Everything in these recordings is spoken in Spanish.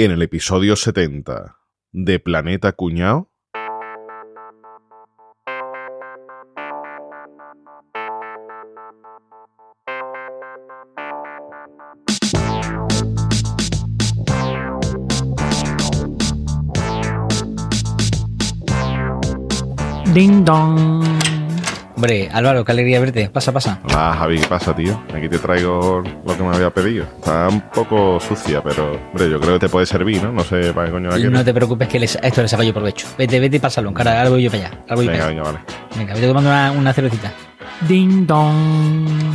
En el episodio 70 de Planeta Cuñao. Ding dong. Hombre, Álvaro, qué alegría verte. Pasa, pasa. Ah, Javi, ¿qué pasa, tío? Aquí te traigo lo que me había pedido. Está un poco sucia, pero, hombre, yo creo que te puede servir, ¿no? No sé para qué coño la quieres. no te preocupes que les- esto le saco yo provecho. Vete, vete y pásalo. Cara, ahora voy yo para allá. Ahora voy Venga, para allá. venga, vale. Venga, vete tomando una, una cervecita. Ding dong.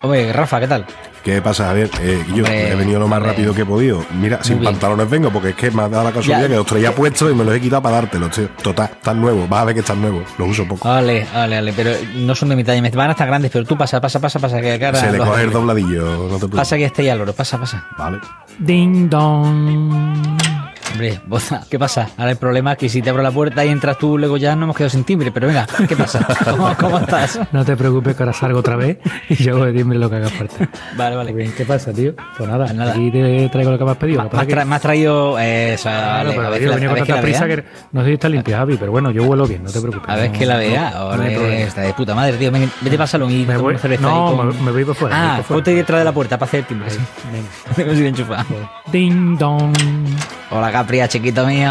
Hombre, Rafa, ¿qué tal? ¿Qué pasa, Javier? Eh, yo Hombre, he venido lo más hombre. rápido que he podido. Mira, sin bien. pantalones vengo porque es que me ha dado la casualidad Ya. que los traía puestos y me los he quitado para dártelos, tío. Total, están nuevos. Vas a ver que están nuevos. Los uso poco. Vale, vale, vale. Pero no son de mi talla. Me van a estar grandes, pero tú pasa, pasa, pasa, pasa. Que cara, Se le coge el dobladillo, no te preocupes. Pasa que esté ahí, Álvaro. Pasa, pasa. Vale. Ding dong. Hombre, boza, ¿qué pasa? Ahora el problema es que si te abro la puerta y entras tú, luego ya no hemos quedado sin timbre. Pero venga, ¿qué pasa? ¿Cómo, cómo estás? No te preocupes que ahora salgo otra vez y yo de timbre lo que haga falta. Vale, vale. Bien, ¿qué pasa, tío? Pues nada, Pues nada. aquí te traigo lo que me has pedido. Me has, que- me traído. eh, vale, pero a ver con tanta prisa que no sé si está limpia, Javi, pero bueno, yo huelo bien, no te preocupes. A ver No- que la vea. no- Ahora está de puta madre, tío. Vete para salón y Me voy, no, con- me, me voy por fuera. me Ah, ponte detrás de la puerta para hacer el timbre. Venga. Que enchufado. Ding dong. Hola, Capria, chiquito mío.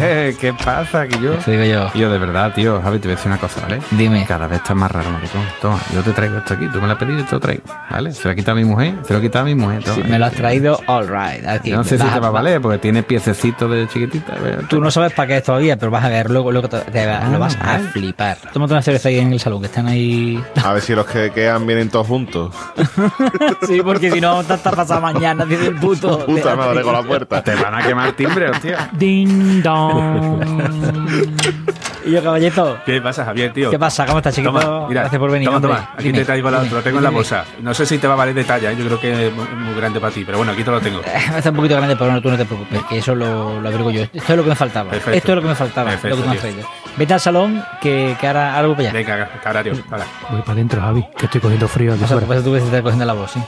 Eh, ¿Qué pasa? Que yo. Te digo yo. Yo, de verdad, tío, Javi, te voy a decir una cosa, ¿vale? Dime. Cada vez estás más raro, maricón. Toma, yo te traigo esto aquí. Tú me lo has pedido y te lo traigo, ¿vale? Se lo ha quitado mi mujer, se lo ha quitado mi mujer. Toma. Sí, me lo has traído, all right. Aquí, Yo no sé si te va a va- valer, porque tiene piececitos de chiquitita. pero- Tú no sabes para qué es todavía, pero vas a ver, luego, luego te, te- lo vas a flipar. Tómate una cerveza ahí en el salón, que están ahí. A ver si los que quedan vienen todos juntos. sí, porque si no, vamos a estar pasado mañana, dice el puto. Puta madre con la puerta. Te van a quemar timbre, hostia. Ding dong. Y yo, caballito, ¿Qué pasa, Javier, tío? ¿qué pasa? ¿Cómo estás, chiquito? Toma, mira, Gracias por venir. Toma, hombre. toma. Aquí Dime, te traigo la, dime, lo tengo en la dime. bolsa. No sé si te va a valer de talla, ¿eh? yo creo que es muy, muy grande para ti, pero bueno, aquí te lo tengo. Eh, Está un poquito grande, pero no, tú no te preocupes, que eso lo, lo averiguo yo. Esto es lo que me faltaba. Perfecto. Esto es lo que me faltaba, Perfecto, lo que me has tío. traído. Vete al salón, que, que ahora, voy para allá. Venga, carario, para. Voy para adentro, Javi, que estoy cogiendo frío fuera. pasa tú que se está cogiendo la voz, sí.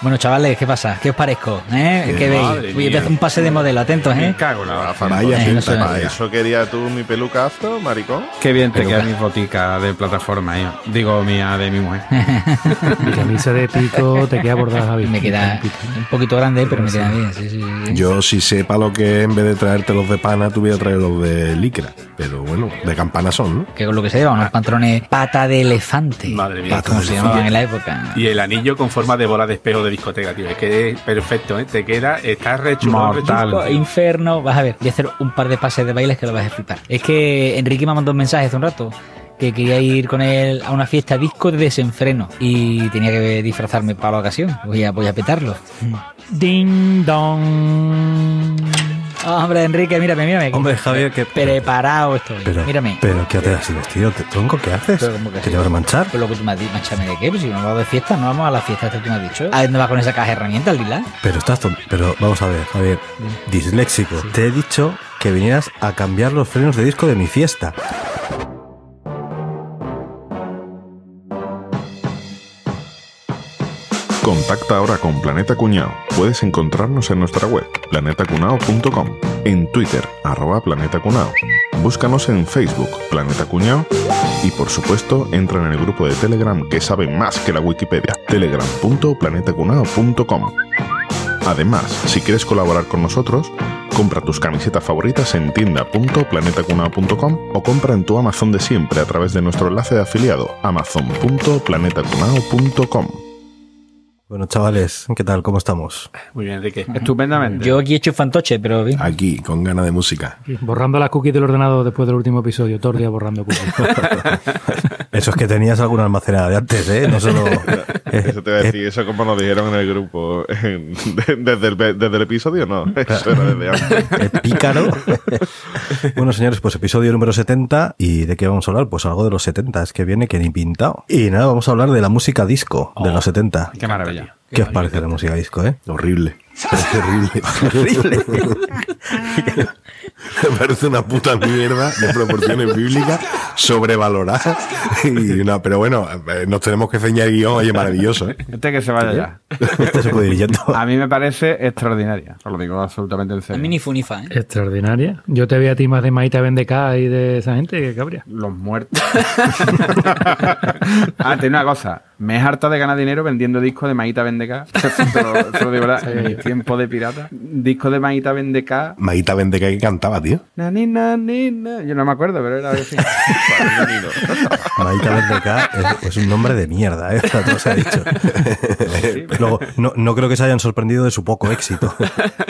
Bueno, chavales, ¿qué pasa? ¿Qué os parezco? ¿Eh? ¿Qué veis? Voy a un pase de modelo, atentos, Me ¿eh? cago en la Vaya Eh, no sé. ¿Eso quería tú mi peluca afro, maricón? Qué bien te queda mi botica de plataforma, eh. Digo, mía, de mi mujer. Mi camisa de pico te queda bordada, Javi. Me queda un poquito grande, pero me queda bien, sí, sí. sí. Yo, si sepa lo que es, en vez de traerte los de pana, te voy a traer los de licra. Pero bueno, de campana son, ¿no? Que con lo que se lleva, unos pantalones pata de elefante. Madre mía. Como se llamaban en la época. Y el anillo con forma de bola de espejo de discoteca, tío. Es que es perfecto, ¿eh? Te queda, estás Mortal. rechulado. Inferno, vas a ver, voy a hacer un par de pases de bailes que lo vas a flipar. Es que Enrique me mandó un mensaje hace un rato que quería ir con él a una fiesta disco de desenfreno y tenía que disfrazarme para la ocasión. Voy a, voy a petarlo. Ding dong. Ah, hombre, Enrique, mírame, mírame. Hombre, Javier, que. Preparado estoy. Pero, mírame. pero ¿qué haces así vestido? ¿Te- ¿Tronco? ¿Qué haces? Pero, ¿cómo que ¿Que sí? te vas a manchar? Pues lo que tú me has dicho, manchame de qué, pues si no vamos de fiesta, no vamos a la fiesta, esto tú me has dicho. ¿A dónde vas con esa caja de herramientas, Lila? Pero estás tonto. Pero vamos a ver, Javier. Disléxico. Te he dicho que vinieras a cambiar los frenos de disco de mi fiesta. Contacta ahora con Planeta Cuñao. Puedes encontrarnos en nuestra web, planetacunao.com, en Twitter, arroba Planeta Cunao. Búscanos en Facebook, Planeta Cuñao, y por supuesto, entra en el grupo de Telegram que sabe más que la Wikipedia, telegram.planetacunao.com. Además, si quieres colaborar con nosotros, compra tus camisetas favoritas en tienda.planetacunao.com o compra en tu Amazon de siempre a través de nuestro enlace de afiliado amazon.planetacunao.com. Bueno, chavales, ¿qué tal? ¿Cómo estamos? Muy bien, Enrique. Estupendamente. Yo aquí he hecho fantoche, pero bien. Aquí, con ganas de música. Borrando las cookies del ordenador después del último episodio. Todo el día borrando cookies. Eso es que tenías alguna almacenada de antes, ¿eh? No solo. Eso te voy a decir, eso como nos dijeron en el grupo desde, el, desde el episodio, no, eso era desde antes. El pícaro. bueno, señores, pues episodio número 70. ¿Y de qué vamos a hablar? Pues algo de los 70, es que viene que ni pintado. Y nada, vamos a hablar de la música disco de los 70. Qué maravilla. ¿Qué os parece la música disco, eh? Horrible. Es horrible. Horrible. Me parece una puta mierda de proporciones bíblicas, sobrevalorada. Y no, pero bueno, eh, nos tenemos que ceñir el guion, oye, maravilloso, ¿eh? Este que se vaya ya. Este se puede ir yendo. A mí me parece extraordinaria. Os lo digo absolutamente en A serio. mí ni fu ni fa, ¿eh? Extraordinaria. Yo te veo a ti más de Maita Bendeca y de esa gente que cabría. Los muertos. ah, tiene una cosa. Me he hartado de ganar dinero vendiendo discos de Maíta Vendeca. verdad. Tiempo de pirata. Discos de Maíta Vendeca. Maíta Vendeca que cantaba, tío. Na, ni, na, ni, na. Yo no me acuerdo, pero era así. Maíta Vendeca es, es un nombre de mierda, ¿eh? O sea, todo se ha dicho. Luego, no, no creo que se hayan sorprendido de su poco éxito.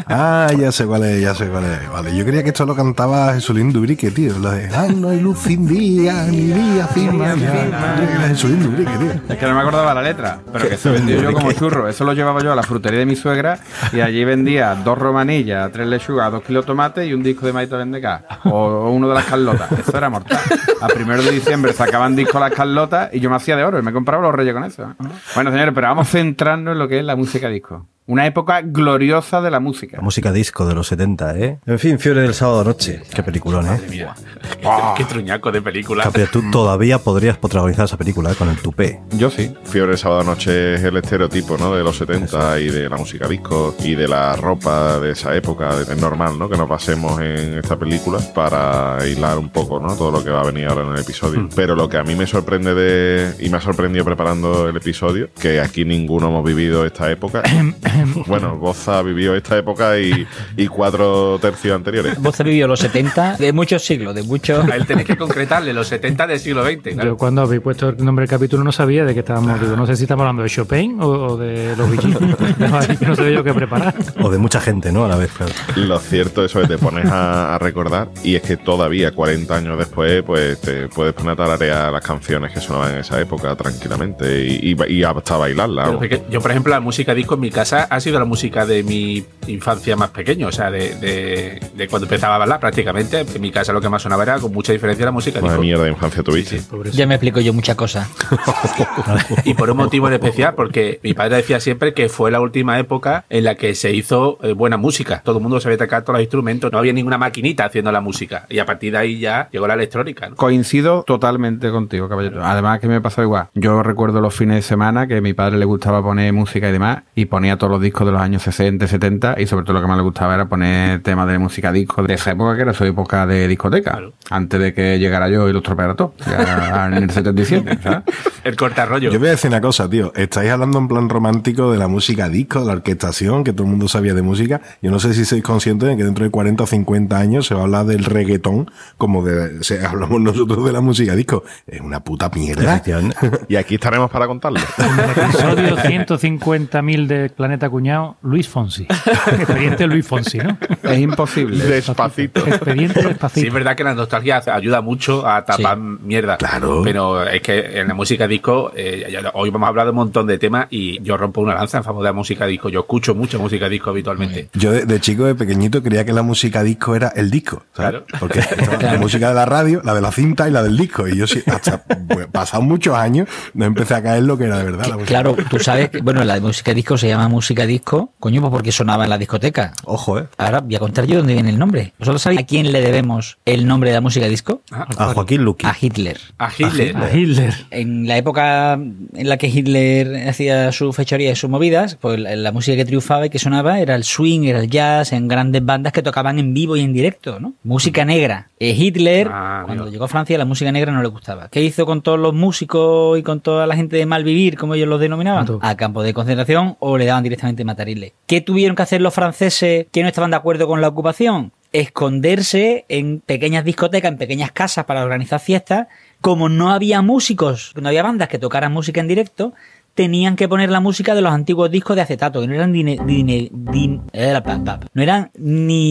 Ah, ya sé cuál es, ya sé cuál es. Vale, yo creía que esto lo cantaba Jesulín Dubrique, tío. Lo de, ay, no hay luz sin día, ni día sin mañana. Jesulín Dubrique, tío. Es que no me acordaba la letra, pero que se vendió yo como churro. Eso lo llevaba yo a la frutería de mi suegra y allí vendía dos romanillas, tres lechugas, dos kilos de tomate y un disco de Maíta Vendeca. O, o uno de las Carlotas. Eso era mortal. A primero de diciembre sacaban discos las Carlotas y yo me hacía de oro y me compraba los reyes con eso. Bueno, señores, pero vamos centrarnos en lo que es la música disco. Una época gloriosa de la música. La música disco de los 70, ¿eh? En fin, Fiebre del sábado noche. Qué peliculón, ¿eh? Mira, qué, qué truñaco de película. Capri, tú todavía podrías protagonizar esa película ¿eh? con el tupé. Yo sí. Fiebre de sábado noche es el estereotipo, ¿no? De los 70 y de la música disco y de la ropa de esa época. Es normal, ¿no? Que nos basemos en esta película para hilar un poco, ¿no? Todo lo que va a venir ahora en el episodio. Pero lo que a mí me sorprende de y me ha sorprendido preparando el episodio, que aquí ninguno hemos vivido esta época. bueno, Boza vivió esta época y, y cuatro tercios anteriores. Vos has vivido los 70 de muchos siglos, de muchos... A él tenés que concretarle los 70 del siglo XX. claro. Yo cuando habéis puesto el nombre del capítulo no sabía de qué estábamos. Digo, no sé si estamos hablando de Chopin o, o de los bichitos. No, no sé yo qué preparar. O de mucha gente, ¿no? A la vez, claro. Lo cierto, eso es, te pones a, a recordar y es que todavía, 40 años después, pues te puedes poner a tararear las canciones que sonaban en esa época tranquilamente y, y, y hasta. Pero porque yo, por ejemplo, la música disco en mi casa ha sido la música de mi infancia más pequeño, o sea, de, de- de cuando empezaba a bailar prácticamente. En mi casa lo que más sonaba era con mucha diferencia la música Una mierda de infancia tuviste. Ya me explico yo muchas cosas. Y por un motivo en especial, porque mi padre decía siempre que fue la última época en la que se hizo eh, buena música. Todo el mundo sabía tocar todos los instrumentos, no había ninguna maquinita haciendo la música. Y a partir de ahí ya llegó la electrónica. ¿no? Coincido totalmente contigo, caballero. Además que me pasó igual. Yo recuerdo los fines de semana que a mi padre le gustaba poner música y demás y ponía todos los discos de los años 60, 70 y sobre todo lo que más le gustaba era poner temas de música disco de esa época que era su época de discoteca. Claro. Antes de que llegara yo y lo estropeara todo. Ya en el 77, ¿sabes? El cortarrollo. Yo voy a decir una cosa, tío. Estáis hablando en plan romántico de la música disco, de la orquestación, que todo el mundo sabía de música. Yo no sé si sois conscientes de que dentro de 40 o 50 años se va a hablar del reggaetón como de, se, hablamos nosotros de la música disco. Es una puta mierda. Y aquí estaremos para contarlo. En el episodio 150.000 de Planeta Cuñado, Luis Fonsi. Expediente Luis Fonsi, ¿no? Es imposible. Despacito. Expediente Sí, despacito. es verdad que la nostalgia ayuda mucho a tapar mierda. Claro. Pero es que en la música disco, eh, hoy vamos a hablar de un montón de temas y yo rompo una lanza en favor de la música disco. Yo escucho mucha música disco habitualmente. Yo de, de chico, de pequeñito, creía que la música disco era el disco, ¿sabes? Claro. Porque la música de la radio, la de la cinta y la del disco. Y yo sí, hasta pues, pasados muchos años, no empecé a caer lo que era de verdad la música. Claro, tú sabes que, bueno, la música disco se llama música disco, coño, pues porque sonaba en la discoteca. Ojo, ¿eh? Ahora voy a contar yo dónde viene el nombre. ¿Vosotros sabéis a quién le debemos el nombre de la música disco? A Joaquín Luqui. A Hitler. A Hitler. A Hitler. En la época en la que Hitler hacía su fechoría y sus movidas, pues la, la música que triunfaba y que sonaba era el swing, era el jazz, en grandes bandas que tocaban en vivo y en directo, ¿no? Música negra. Eh, Hitler, Ah, cuando llegó a Francia, la música negra no le gustaba. ¿Qué hizo con todos los músicos y con toda la gente de mal vivir, como ellos los denominaban? A campo de concentración o le daban directamente matarile. ¿Qué tuvieron que hacer los franceses que no estaban de acuerdo con la ocupación? Esconderse en pequeñas discotecas, en pequeñas casas para organizar fiestas. Como no había músicos, no había bandas que tocaran música en directo, tenían que poner la música de los antiguos discos de acetato, que no eran, ni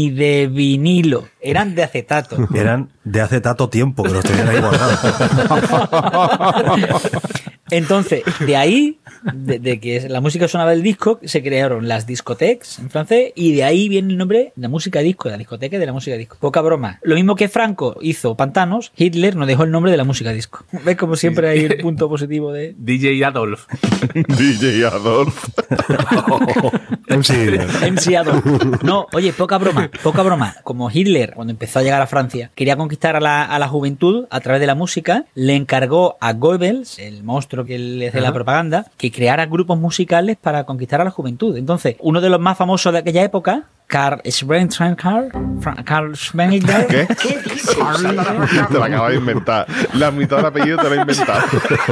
de vinilo, eran de acetato. Eran de hace tanto tiempo que los tenían ahí guardados. Entonces, de ahí, de, de que la música sonaba del disco, se crearon las discotecas en francés y de ahí viene el nombre de la música disco, de la discoteca y de la música disco. Poca broma. Lo mismo que Franco hizo Pantanos, Hitler nos dejó el nombre de la música disco. ¿Ves como siempre hay el punto positivo de... DJ Adolf. DJ Adolf. MC. MC Adolf. No, oye, poca broma, poca broma. Como Hitler, cuando empezó a llegar a Francia, quería conquistar a la, a la juventud a través de la música, le encargó a Goebbels, el monstruo que le hace la propaganda, que creara grupos musicales para conquistar a la juventud. Entonces, uno de los más famosos de aquella época, Karl Schwenzenkarl, Fra- Karl Schwenzenkarl, ¿Qué? te lo acabas de inventar. La mitad del apellido te lo he inventado.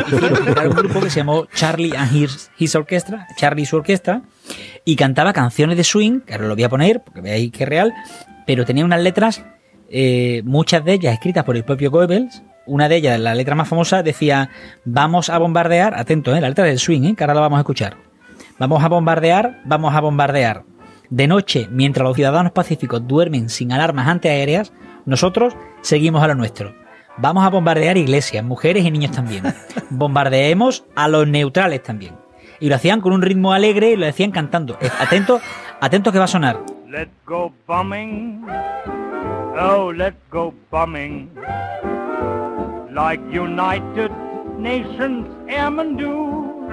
hicieron crear un grupo que se llamó Charlie and His, His Orchestra, Charlie y su orquesta, y cantaba canciones de swing, que ahora lo voy a poner, porque veáis que es real, pero tenía unas letras, eh, muchas de ellas escritas por el propio Goebbels. Una de ellas, la letra más famosa, decía, vamos a bombardear, atento, eh, la letra del swing, eh, que ahora la vamos a escuchar. Vamos a bombardear, vamos a bombardear. De noche, mientras los ciudadanos pacíficos duermen sin alarmas antiaéreas, nosotros seguimos a lo nuestro. Vamos a bombardear iglesias, mujeres y niños también. Bombardeemos a los neutrales también. Y lo hacían con un ritmo alegre y lo decían cantando. Eh, Atento, atento que va a sonar. Let's go bombing. Oh, let's go bombing. Like United Nations airmen do.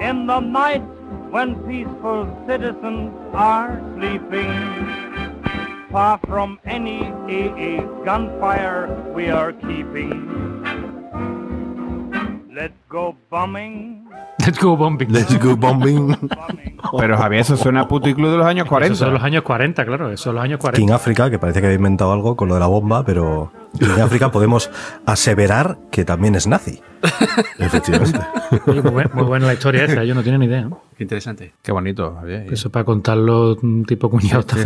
In the night when peaceful citizens are sleeping. Far from any AA gunfire we are keeping. Let's go bombing. Let's go bombing. Let's go bombing. Pero Javier, eso suena a puto y club de los años 40. Eso son los años 40, claro, eso son los años 40. King África, que parece que había inventado algo con lo de la bomba, pero King África podemos aseverar que también es nazi. Efectivamente. Oye, muy, buen- muy buena la historia esa, yo no tenía ni idea. ¿no? Qué interesante. Qué bonito, Javier. Eso para contarlo un tipo cuñado está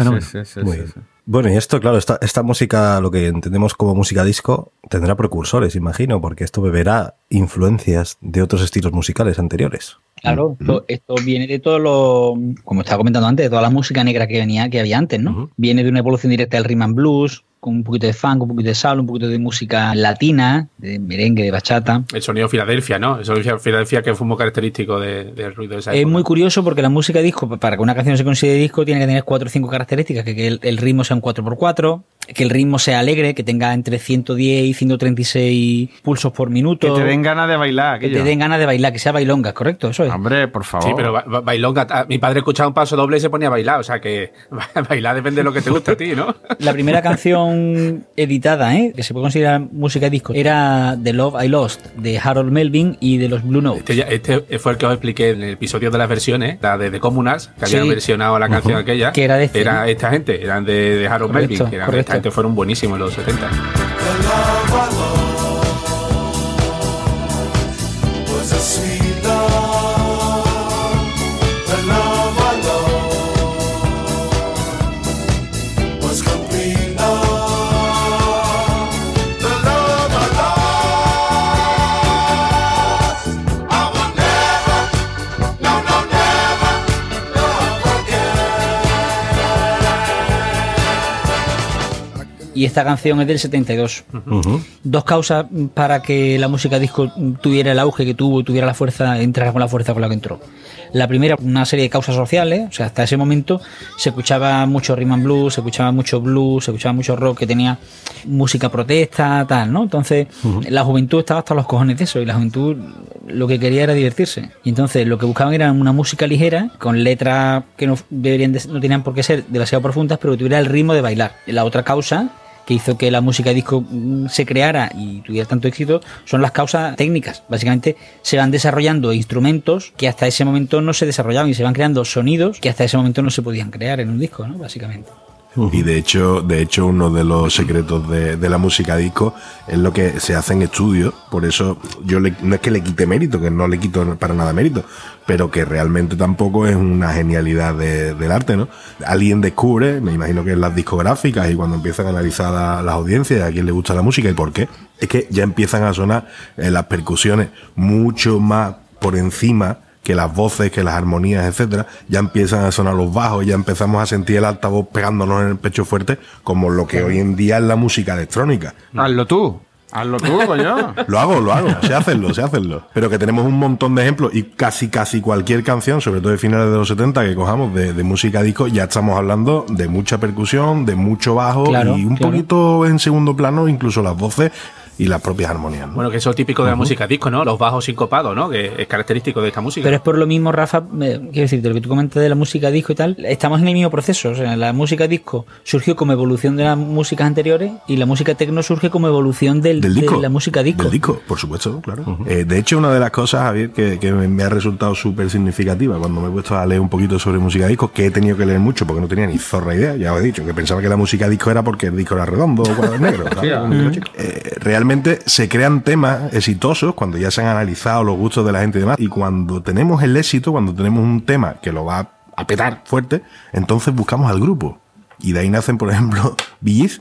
Sí, Muy bien. Bueno, y esto, claro, esta, esta música, lo que entendemos como música disco, tendrá precursores, imagino, porque esto beberá influencias de otros estilos musicales anteriores. Claro, esto, esto viene de todo lo, como estaba comentando antes, de toda la música negra que venía, que había antes, ¿no? Viene de una evolución directa del rhythm and blues, con un poquito de funk, un poquito de soul, un poquito de música latina, de merengue, de bachata. El sonido Filadelfia, ¿no? El sonido Filadelfia que fue muy característico de- del ruido de esa Es época. muy curioso porque la música disco, para que una canción se considere disco, tiene que tener cuatro o cinco características, que, que el, el ritmo sea un 4x4, que el ritmo sea alegre, que tenga entre 110 y 136 pulsos por Que minuto. te den ganas de bailar, que aquello. te den ganas de bailar, que sea bailonga, ¿correcto? Eso es. Hombre, por favor. Sí, pero ba- ba- bailonga. ah, Mi padre escuchaba un paso doble y se ponía a bailar. O sea que bailar depende de lo que te guste a ti, ¿no? La primera canción editada, ¿eh? que se puede considerar música disco, era The Love I Lost, de Harold Melvin y de los Blue Notes. Este, ya- este fue el que os expliqué en el episodio de las versiones, la de The Communards, que habían Sí. versionado la canción aquella. Que era de este, Era ¿no? esta gente, eran de, de Harold Correcto, Melvin, que eran, esta gente fueron buenísimos en los 70. Y esta canción es del 72. Ujú. Dos causas para que la música disco tuviera el auge que tuvo, tuviera la fuerza, entrara con la fuerza con la que entró. La primera, una serie de causas sociales, o sea, hasta ese momento se escuchaba mucho rhythm and blues, se escuchaba mucho blues, se escuchaba mucho rock que tenía música protesta, tal, ¿no? Entonces, la juventud estaba hasta los cojones de eso y la juventud lo que quería era divertirse. Y entonces lo que buscaban era una música ligera, con letras que no, deberían de- no tenían por qué ser demasiado profundas, pero que tuviera el ritmo de bailar. La otra causa que hizo que la música disco mm, se creara y tuviera tanto éxito son las causas técnicas. Básicamente se van desarrollando instrumentos que hasta ese momento no se desarrollaban y se van creando sonidos que hasta ese momento no se podían crear en un disco, ¿no? Básicamente. Y de hecho, de hecho, uno de los secretos de, de la música disco es lo que se hace en estudio. Por eso yo le- no es que le quite mérito, que no le quito para nada mérito, pero que realmente tampoco es una genialidad de- del arte, ¿no? Alguien descubre, me imagino que en las discográficas y cuando empiezan a analizar a las audiencias, a quién le gusta la música y por qué, es que ya empiezan a sonar eh, las percusiones mucho más por encima que las voces, que las armonías, etcétera, ya empiezan a sonar los bajos, ya empezamos a sentir el altavoz pegándonos en el pecho fuerte, como lo que hoy en día es la música electrónica. Hazlo tú. Hazlo tú, coño. Lo hago, lo hago, sé hacerlo, sé hacerlo. Pero que tenemos un montón de ejemplos y casi, casi cualquier canción, sobre todo de finales de los 70 que cojamos de, de música disco, ya estamos hablando de mucha percusión, de mucho bajo Claro, y un claro. poquito en segundo plano, incluso las voces y las propias armonías. ¿no? Bueno, que eso es típico de la música disco, ¿no? Los bajos sincopados, ¿no? Que es característico de esta música. Pero es por lo mismo, Rafa, eh, quiero decir, de lo que tú comentas de la música disco y tal, estamos en el mismo proceso. O sea, la música disco surgió como evolución de las músicas anteriores y la música tecno surge como evolución del, Del disco. de la música disco. Del disco, por supuesto, claro. Eh, de hecho, una de las cosas, Javier, que, que me, ha resultado súper significativa cuando me he puesto a leer un poquito sobre música disco, que he tenido que leer mucho porque no tenía ni zorra idea, ya os he dicho, que pensaba que la música disco era porque el disco era redondo o cuadro negro. ¿sabes? Eh, realmente se crean temas exitosos cuando ya se han analizado los gustos de la gente y demás, y cuando tenemos el éxito, cuando tenemos un tema que lo va a petar fuerte, entonces buscamos al grupo. Y de ahí nacen, por ejemplo, Billis.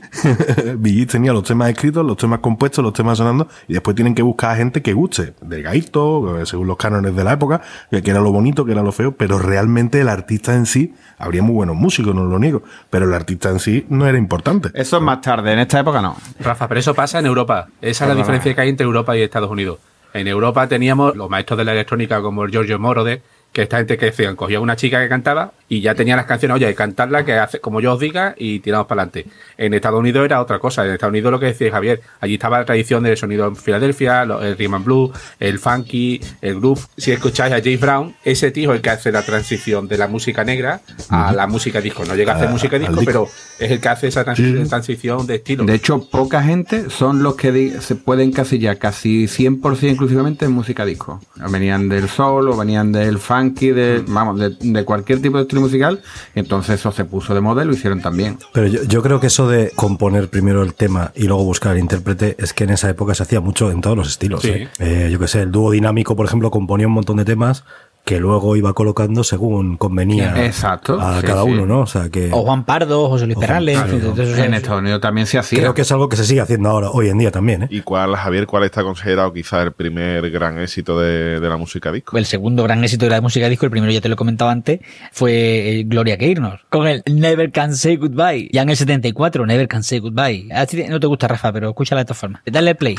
Billis tenía los temas escritos, los temas compuestos, los temas sonando, y después tienen que buscar a gente que guste, del gaito, eh, según los cánones de la época, que era lo bonito, que era lo feo, pero realmente el artista en sí, habría muy buenos músicos, no lo niego, pero el artista en sí no era importante. Eso es más tarde, en esta época no. Rafa, pero eso pasa en Europa. Esa es la diferencia que hay entre Europa y Estados Unidos. En Europa teníamos los maestros de la electrónica como el Giorgio Moroder, que esta gente que decían, cogía una chica que cantaba y ya tenía las canciones, oye, cantarla, que hace como yo os diga y tiramos para adelante. En Estados Unidos era otra cosa. En Estados Unidos lo que decía Javier, allí estaba la tradición del sonido en Filadelfia, el rhythm and blues, el funky, el groove. Si escucháis a James Brown, ese tío es el que hace la transición de la música negra a la música disco. No llega a hacer música disco, pero es el que hace esa transi- transición de estilo. De hecho, poca gente son los que se pueden encasillar casi 100% exclusivamente en música disco. Venían del soul o venían del funky, de, vamos, de, de cualquier tipo de estilo musical. Entonces eso se puso de moda y lo hicieron también. Pero yo, yo creo que eso de componer primero el tema y luego buscar el intérprete es que en esa época se hacía mucho en todos los estilos. Sí. ¿eh? Eh, yo que sé, el dúo dinámico, por ejemplo, componía un montón de temas que luego iba colocando según convenía Exacto, a sí, cada sí. uno, ¿no? O sea que O Juan Pardo, o José Luis Perales, Juan en Estados Unidos también se hacía. creo que es algo que se sigue haciendo ahora, hoy en día también, ¿eh? ¿Y cuál, Javier, cuál está considerado quizá el primer gran éxito de, de la música disco? El segundo gran éxito de la música disco, el primero ya te lo he comentado antes, fue eh, Gloria Gaynor, con el Never Can Say Goodbye. Ya en el 74, Never Can Say Goodbye. A ti no te gusta, Rafa, pero escúchala de todas formas. Dale play.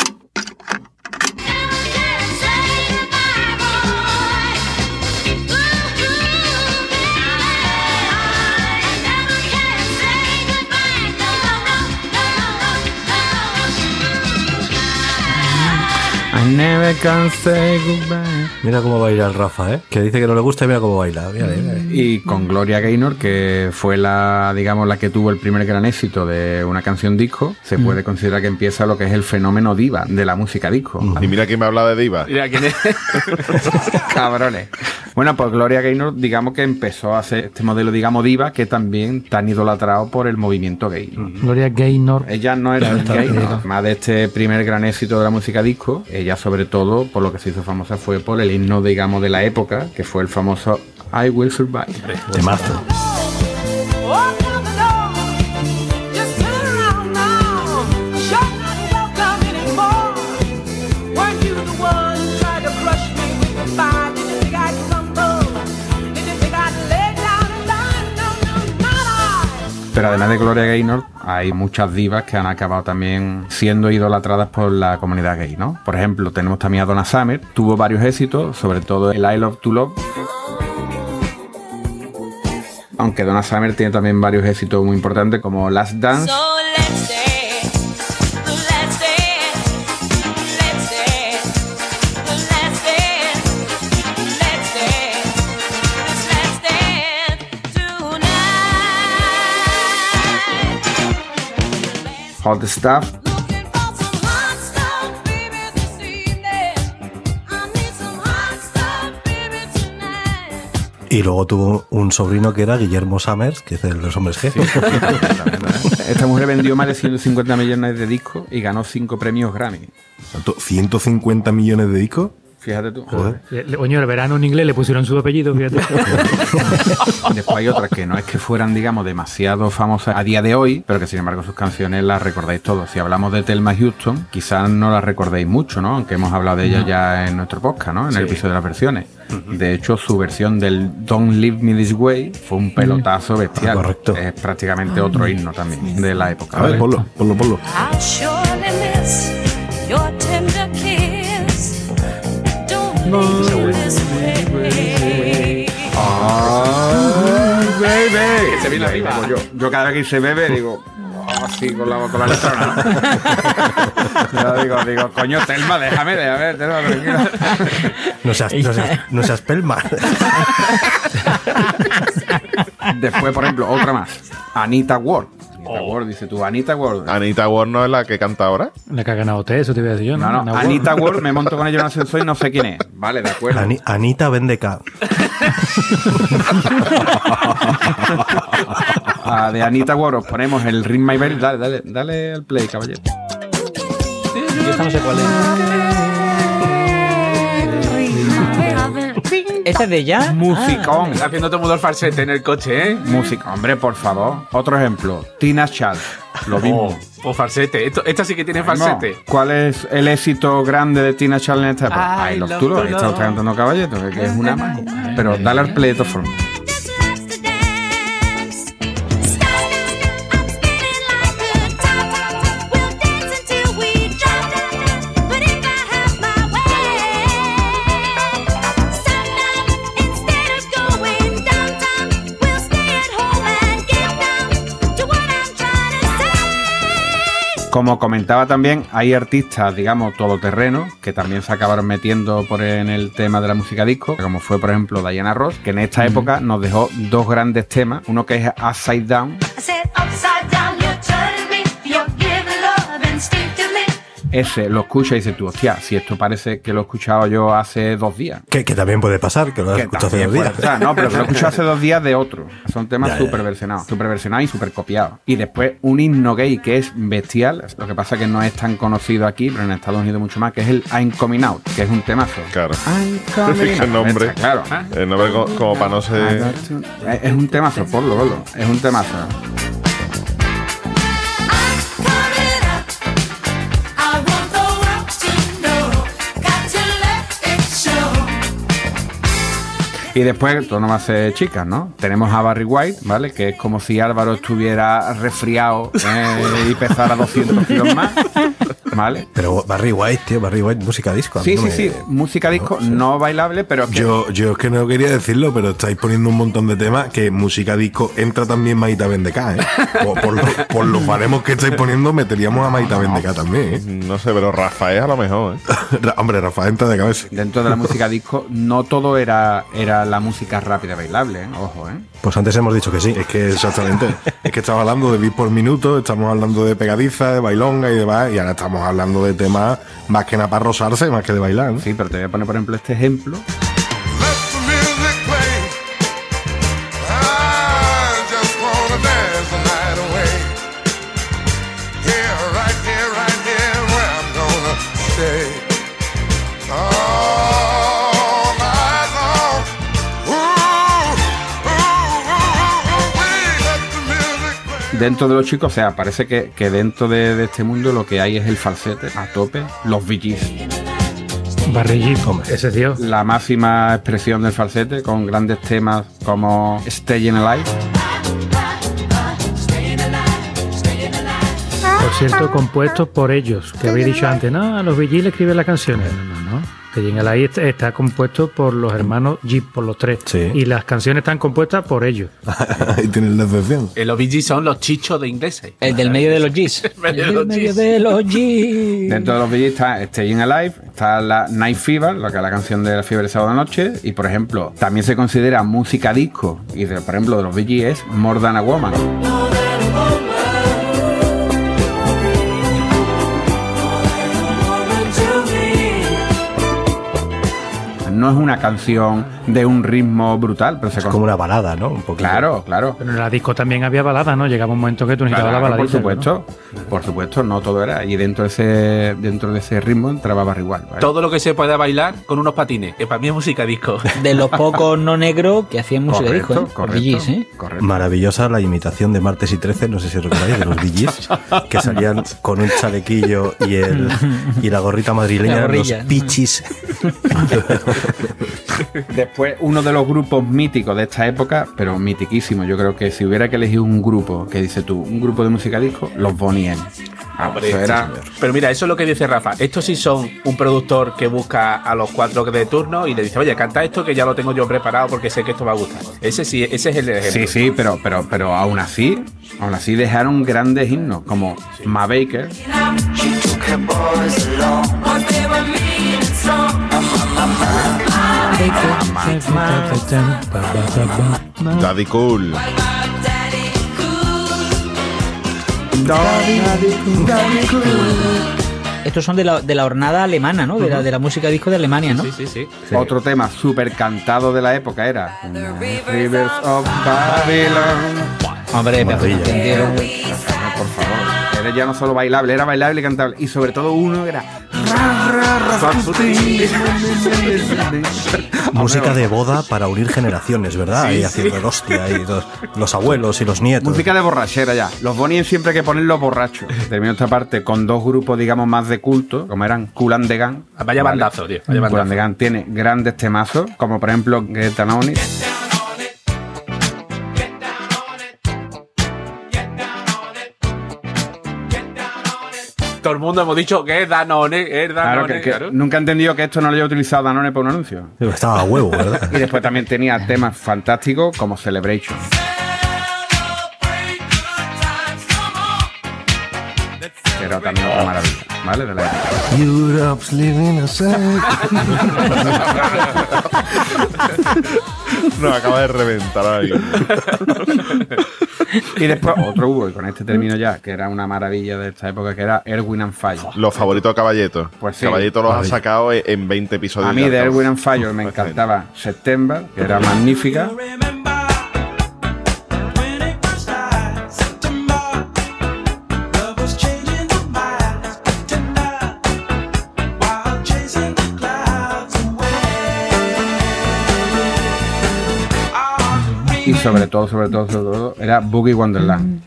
Never can say goodbye. Mira cómo baila el Rafa, ¿eh? Que dice que no le gusta y mira cómo baila. Y con Gloria Gaynor, que fue la, digamos, la que tuvo el primer gran éxito de una canción disco, se puede considerar que empieza lo que es el fenómeno diva de la música disco. Y mira quién me habla de diva. Mira, ¿quién es? Cabrones. Bueno, pues Gloria Gaynor, digamos que empezó a hacer este modelo, digamos, diva, que también tan idolatrado por el movimiento gay. ¿no? Gloria Gaynor. Ella no era gay, no. además de este primer gran éxito de la música disco, ella sobre todo, por lo que se hizo famosa fue por el himno, digamos, de la época, que fue el famoso I Will Survive. De Pero además de Gloria Gaynor, hay muchas divas que han acabado también siendo idolatradas por la comunidad gay, ¿no? Por ejemplo, tenemos también a Donna Summer, tuvo varios éxitos, sobre todo el I Love to Love. Aunque Donna Summer tiene también varios éxitos muy importantes como Last Dance. Stuff, baby, tonight. Y luego tuvo un sobrino que era Guillermo Summers, que es el de los hombres G. Esta mujer vendió más de 150 millones de discos y ganó 5 premios Grammy. ¿Cuánto? ¿150 millones de discos? Fíjate tú. Joder. Coño, el verano en inglés le pusieron su apellido, fíjate. Después hay otras que no es que fueran, digamos, demasiado famosas a día de hoy, pero que sin embargo sus canciones las recordáis todos. Si hablamos de Thelma Houston, quizás no las recordéis mucho, ¿no? Aunque hemos hablado de ella ya en nuestro podcast, ¿no? En el episodio de las versiones. De hecho, su versión del Don't Leave Me This Way fue un pelotazo bestial. Ah, correcto. Es prácticamente otro himno también de la época. A ver, ¿vale? ponlo, ponlo, ponlo. Bebé. Se viene arriba. Yo, yo cada vez que se bebe digo, oh, así con la, con la letra. ¿no? Yo digo, digo, coño, Telma, déjame, déjame, Telma, tranquila. No seas, no seas, no seas pelma. Después, por ejemplo, otra más. Anita Ward. Anita Ward, dice tú, Anita Ward. Anita Ward no es la que canta ahora. La que ha ganado usted, eso te iba a decir yo. No, no. Anita Ward, me monto con ella en un ascensor y no sé quién es. Vale, de acuerdo. Ani- Anita vende K. Ah, de Anita Ward os ponemos el Ring My Bell. Dale, dale, dale al play, caballero. Yo esta no sé cuál es. ¿Esta es de ya? Musicón. Está haciendo todo el mundo el falsete en el coche, ¿eh? Música, hombre, por favor. Otro ejemplo, Tina Charles. Lo mismo. Oh, oh, falsete. Esto, esta sí que tiene falsete. No. ¿Cuál es el éxito grande de Tina Charles en esta época? Ay, los tulos. está cantando Caballero, que, es una más. Pero dale al play de todas formas. Como comentaba también, hay artistas, digamos, todoterreno, que también se acabaron metiendo por en el tema de la música disco, como fue, por ejemplo, Diana Ross, que en esta época nos dejó dos grandes temas. Uno que es Upside Down, ese lo escucha y dices tú, hostia, si esto parece que lo he escuchado yo hace dos días. Que, que también puede pasar, que lo has Que escuchado hace dos días. pasar, no, pero que lo he escuchado hace dos días de otro. Son temas súper versionados, súper versionados y súper copiados. Y después un himno gay que es bestial, lo que pasa que no es tan conocido aquí, pero en Estados Unidos mucho más, que es el I'm Coming Out, que es un temazo. Claro. I'm coming out. nombre. Está Claro. El nombre co- como para no ser. Es un temazo, ponlo, ponlo. Es un temazo. Y después, esto no va a chicas, ¿no? Tenemos a Barry White, ¿vale? Que es como si Álvaro estuviera resfriado eh, y pesara 200 kilos más, ¿vale? Pero Barry White, tío, Barry White, música disco. Sí, no sí, me- sí, música disco no bailable, pero que Yo, yo es que no quería decirlo, pero estáis poniendo un montón de temas que música disco entra también Maita Vendeca, ¿eh? Por, por, lo- por los baremos que estáis poniendo, meteríamos a Maita Vendeca también, ¿eh? No sé, pero Rafael a lo mejor, ¿eh? Hombre, Rafael entra de cabeza. dentro de la música disco no todo era, era la música rápida bailable, ¿eh? Ojo, ¿eh? Pues antes hemos dicho que sí. Es que exactamente. es que estamos hablando de beat por minuto, estamos hablando de pegadiza, de bailonga y demás, y ahora estamos hablando de temas más que nada para rozarse, más que de bailar. ¿no? Sí, pero te voy a poner, por ejemplo, este ejemplo. Dentro de los chicos, o sea, parece que, que dentro de, de este mundo lo que hay es el falsete a tope, los VGs. Barry G, ese tío. La máxima expresión del falsete con grandes temas como Staying Alive. Por cierto, compuestos por ellos, que habéis dicho antes, no, los VG le escriben las canciones. Que ahí está, está compuesto por los hermanos Jeep, por los tres. Sí. Y las canciones están compuestas por ellos. Ahí tienes la excepción. Eh, Los BG son los chichos de ingleses. El del medio de los G's. El medio de del Eh, los medio Gs. de los G's. Dentro de los VGs está Staying Alive, está la Night Fever, lo que es la canción de la fiebre de sábado noche, y por ejemplo, también se considera música disco, y de, por ejemplo de los VGs es More Than a Woman. No es una canción de un ritmo brutal, pero se Es con- como una balada, ¿no? Un. Claro, claro. Pero en la disco también había balada, ¿no? Llegaba un momento que tú necesitabas Claro, la por baladita. supuesto, por supuesto, no todo era. Y dentro de ese, dentro de ese ritmo entraba Barry White. ¿vale? Todo lo que se pueda bailar con unos patines, que para mí es música disco. De los pocos no negros que hacían música correcto, disco, ¿eh? Los correcto, VGs, ¿eh? correcto. Maravillosa la imitación de Martes y 13, no sé si os recordáis, de los DJs, que salían con un chalequillo y, el, y la gorrita madrileña, La los pichis. Después, uno de los grupos míticos de esta época, pero mitiquísimo, yo creo que si hubiera que elegir un grupo, que dice tú, un grupo de música disco, los Bonnie M. Ah, Hombre, eso era- Pero mira, eso es lo que dice Rafa. Estos sí son un productor que busca a los cuatro de turno y le dice, oye, canta esto que ya lo tengo yo preparado porque sé que esto va a gustar. Ese sí, ese es el ejemplo. Sí, sí, pero, pero, pero aún así, aún así dejaron grandes himnos como Ma Baker, Daddy Cool. Estos son de la, de la hornada alemana, ¿no? De la, de la música disco de Alemania, ¿no? Sí, sí, sí. Otro tema súper cantado de la época era Rivers of Babylon. Hombre, tío. Por favor. Era ya no solo bailable, era bailable y cantable. Y sobre todo uno era. Música de boda para unir generaciones, ¿verdad? y haciendo el hostia y los, los abuelos y los nietos. Música de borrachera ya. Los Bonnie siempre hay que ponerlos borrachos. Termino esta parte con dos grupos, digamos, más de culto, como eran Cool and the Gang. Vaya bandazo, tío. Vaya the Gang tiene grandes temazos, como por ejemplo Get Down Todo el mundo hemos dicho que es Danone, es Claro, Danone, que, que claro. nunca he entendido que esto no lo haya utilizado Danone para un anuncio. Estaba a huevo, ¿verdad? Y después también tenía temas fantásticos como Celebration. Era también otra maravilla, ¿vale? De la. Europe's living a Nos acaba de reventar ahí. Y después otro hubo, y con este término ya, que era una maravilla de esta época, que era Erwin and Fire. Los favoritos de Caballeto. Pues sí. Caballeto los ha sacado en- en 20 episodios. A mí de. Erwin and Fire me encantaba September, que era magnífica. Sobre todo, sobre todo, sobre todo, era Boogie Wonderland.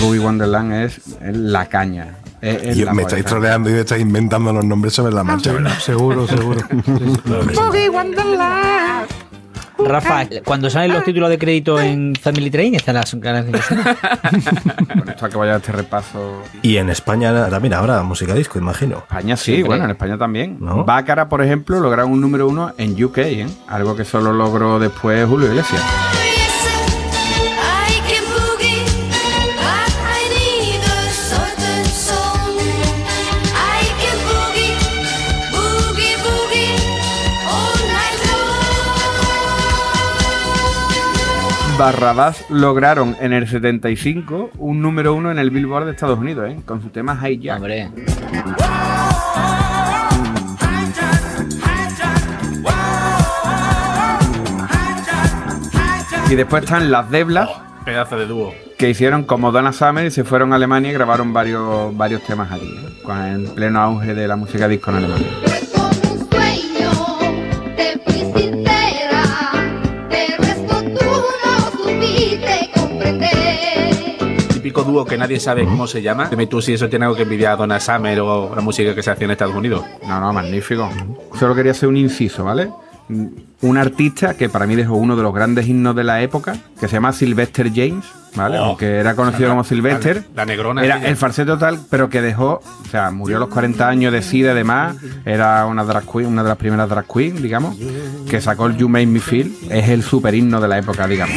Boogie Wonderland es, la caña. Es- es Y la me estáis troleando y me estáis inventando los nombres sobre la marcha, ¿verdad? Seguro, seguro. Rafa, cuando salen los títulos de crédito en Family Train, están las canciones. Con esto que vaya este repaso. Y en España también habrá música disco, imagino. España sí, Siempre. bueno, en España también. ¿No? Bácara, por ejemplo, lograron un número uno en UK, ¿eh? algo que solo logró después Julio Iglesias. Barrabás lograron en el 75 un número uno en el Billboard de Estados Unidos, ¿eh? con su tema Hijack. Hombre, Y después están las Deblas, Pedazo de dúo. que hicieron como Donna Summer y se fueron a Alemania y grabaron varios, varios temas allí, ¿eh? en pleno auge de la música disco en Alemania. Típico dúo que nadie sabe cómo se llama. Dime tú si eso tiene algo que envidiar a Donna Summer o la música que se hacía en Estados Unidos. No, no, magnífico. Solo quería hacer un inciso, ¿vale? Un artista que para mí dejó uno de los grandes himnos de la época, que se llama Sylvester James, ¿vale? Oh. Aunque era conocido como Sylvester. La, la negrona. Era el falsete total, pero que dejó, o sea, murió a los 40 años de SIDA y demás. Era una drag queen, una de las primeras drag queen, digamos, que sacó el You Make Me Feel. Es el super himno de la época, digamos.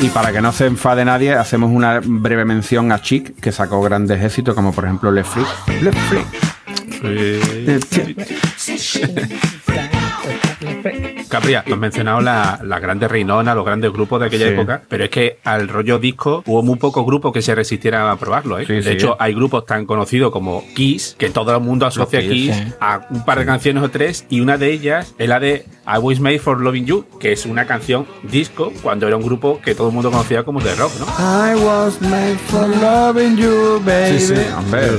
Y para que no se enfade nadie, hacemos una breve mención a Chic, que sacó grandes éxitos, como por ejemplo Le Freak. Le Freak. Capria, has mencionado la- las grandes reinonas, los grandes grupos de aquella Sí. época, pero es que al rollo disco hubo muy pocos grupos que se resistieran a probarlo. ¿eh? Sí, de sí. hecho, hay grupos tan conocidos como Kiss, que todo el mundo asocia Kiss a un par de canciones o tres, y una de ellas es la de I Was Made for Loving You, que es una canción disco cuando era un grupo que todo el mundo conocía como de rock, ¿no? I was made for loving you, baby. Sí, sí. Hombre,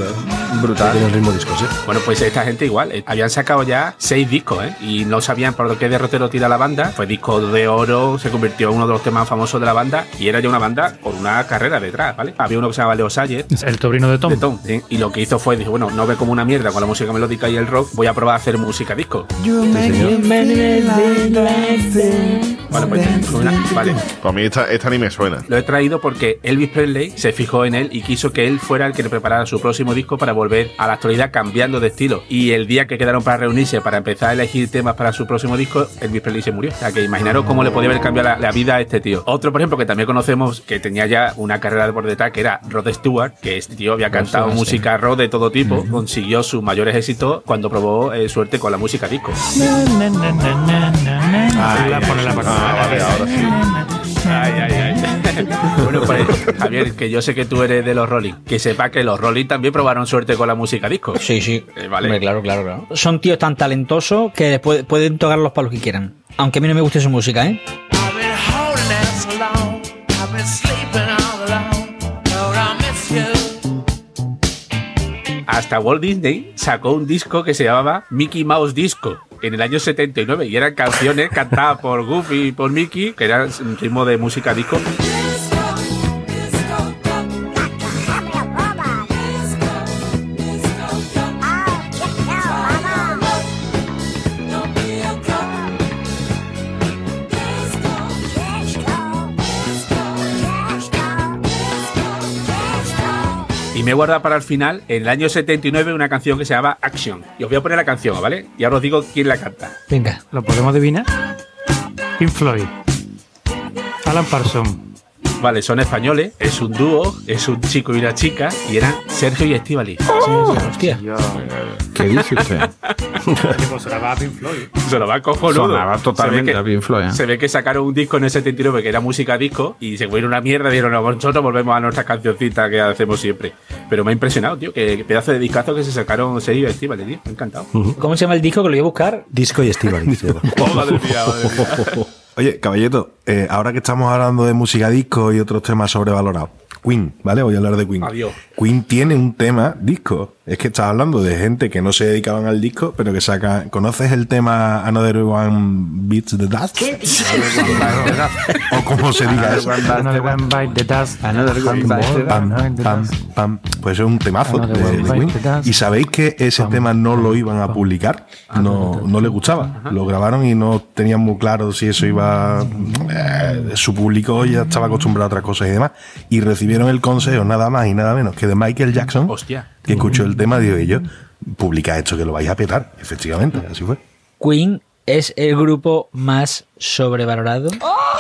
Brutal. Tiene el ritmo disco, sí. Bueno, pues esta gente igual, eh, habían sacado ya seis discos, ¿eh? Y no sabían por qué derrotero tira la banda. Fue disco de oro, se convirtió en uno de los temas famosos de la banda y era ya una banda con una carrera detrás, ¿vale? Había uno que se llamaba Leo Sayer. El sobrino de Tom. De Tom, sí. Y lo que hizo fue, dijo, bueno, no ve como una mierda con la música melódica y el rock, voy a probar a hacer música disco. Bueno, pues, vale. Para mí esta, esta ni me suena. Lo he traído porque Elvis Presley se fijó en él y quiso que él fuera el que le preparara su próximo disco para volver a la actualidad cambiando de estilo. Y el día que quedaron para reunirse para empezar a elegir temas para su próximo disco, Elvis Presley se murió. O sea que imaginaros cómo le podía haber cambiado la, la vida a este tío. Otro, por ejemplo, que también conocemos que tenía ya una carrera por detrás, que era Rod Stewart, que este tío había cantado música rock de todo tipo, consiguió sus mayores éxitos cuando probó eh, suerte con la música disco. Ah, vale, ahora sí. Ay, ay, ay. bueno, pues Javier, que yo sé que tú eres de los Rolling, que sepa que los Rolling también probaron suerte con la música disco. Sí, sí. Eh, vale. Hombre, claro, claro, claro. Son tíos tan talentosos que pu- pueden tocar los palos que quieran. Aunque a mí no me guste su música, ¿eh? Hasta Walt Disney sacó un disco que se llamaba Mickey Mouse Disco en el año 79 y eran canciones cantadas por Goofy y por Mickey, que eran ritmo de música disco. Me he guardado para el final, en el año 79, una canción que se llama Action. Y os voy a poner la canción, ¿vale? Y ahora os digo quién la canta. Venga. ¿Lo podemos adivinar? Pink Floyd. Alan Parsons. Vale, son españoles, es un dúo, es un chico y una chica, y eran Sergio y Estivali. Hostia. ¿Qué dice usted? Se lo va cojonudo. Sonaba totalmente Se ve a Pink Floyd, ¿eh? Se ve que sacaron un disco en el 79 que era música disco y se fueron una mierda y dijeron, no, nosotros volvemos a nuestra cancioncita que hacemos siempre. Pero me ha impresionado, tío, que pedazo de discazo que se sacaron Sergio y Estivali, tío. Me ha encantado. ¿Cómo se llama el disco que lo voy a buscar? Disco y Estivaliz. lleva. Oh, madre mía, madre mía. Oye, caballito, eh, ahora que estamos hablando de música disco y otros temas sobrevalorados, Queen, ¿vale? Voy a hablar de Queen. Adiós. Queen tiene un tema disco. Es que estás hablando de gente que no se dedicaban al disco, pero que saca. ¿Conoces el tema Another One Beats the Dust? o como se diga eso. Another one bite the dust. Another one bite the dust. Pam, pam, pam. Pues es un temazo de, Queen. Y sabéis que ese tema no lo iban a publicar. No, no le gustaba. Lo grabaron y no tenían muy claro si eso iba. eh, su público ya estaba acostumbrado a otras cosas y demás. Y recibieron el consejo, nada más y nada menos que de Michael Jackson, Hostia. que escuchó el tema y dijo: yo, publica esto que lo vais a petar. Efectivamente, así fue. Queen es el grupo más sobrevalorado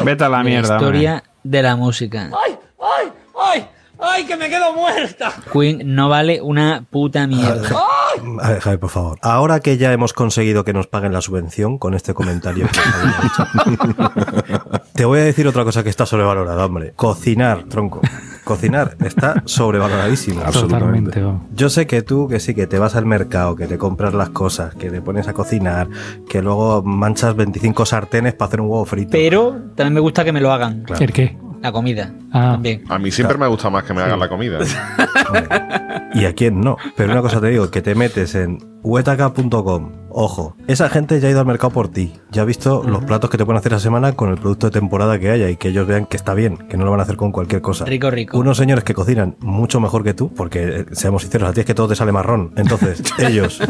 Vete a la de la mierda. historia de la música. ¡Ay, ay, ay! ¡Ay, que me quedo muerta! Queen no vale una puta mierda. A ver, Javi, por favor. Ahora que ya hemos conseguido que nos paguen la subvención con este comentario que hecho, te voy a decir otra cosa que está sobrevalorada, hombre. Cocinar, tronco. Cocinar está sobrevaloradísimo. Vamos. Yo sé que tú, que sí, que te vas al mercado, que te compras las cosas, que te pones a cocinar, que luego manchas 25 sartenes para hacer un huevo frito. Pero también me gusta que me lo hagan. ¿El qué? La comida. Ah. También. A mí siempre me ha gustado más que me hagan la comida. ¿Y a quién no? Pero una cosa te digo, que te metes en huetaca.com. Ojo, esa gente ya ha ido al mercado por ti. Ya ha visto los platos que te pueden hacer esa semana con el producto de temporada que haya y que ellos vean que está bien, que no lo van a hacer con cualquier cosa. Rico, rico. Unos señores que cocinan mucho mejor que tú, porque eh, seamos sinceros, a ti es que todo te sale marrón. Entonces, ellos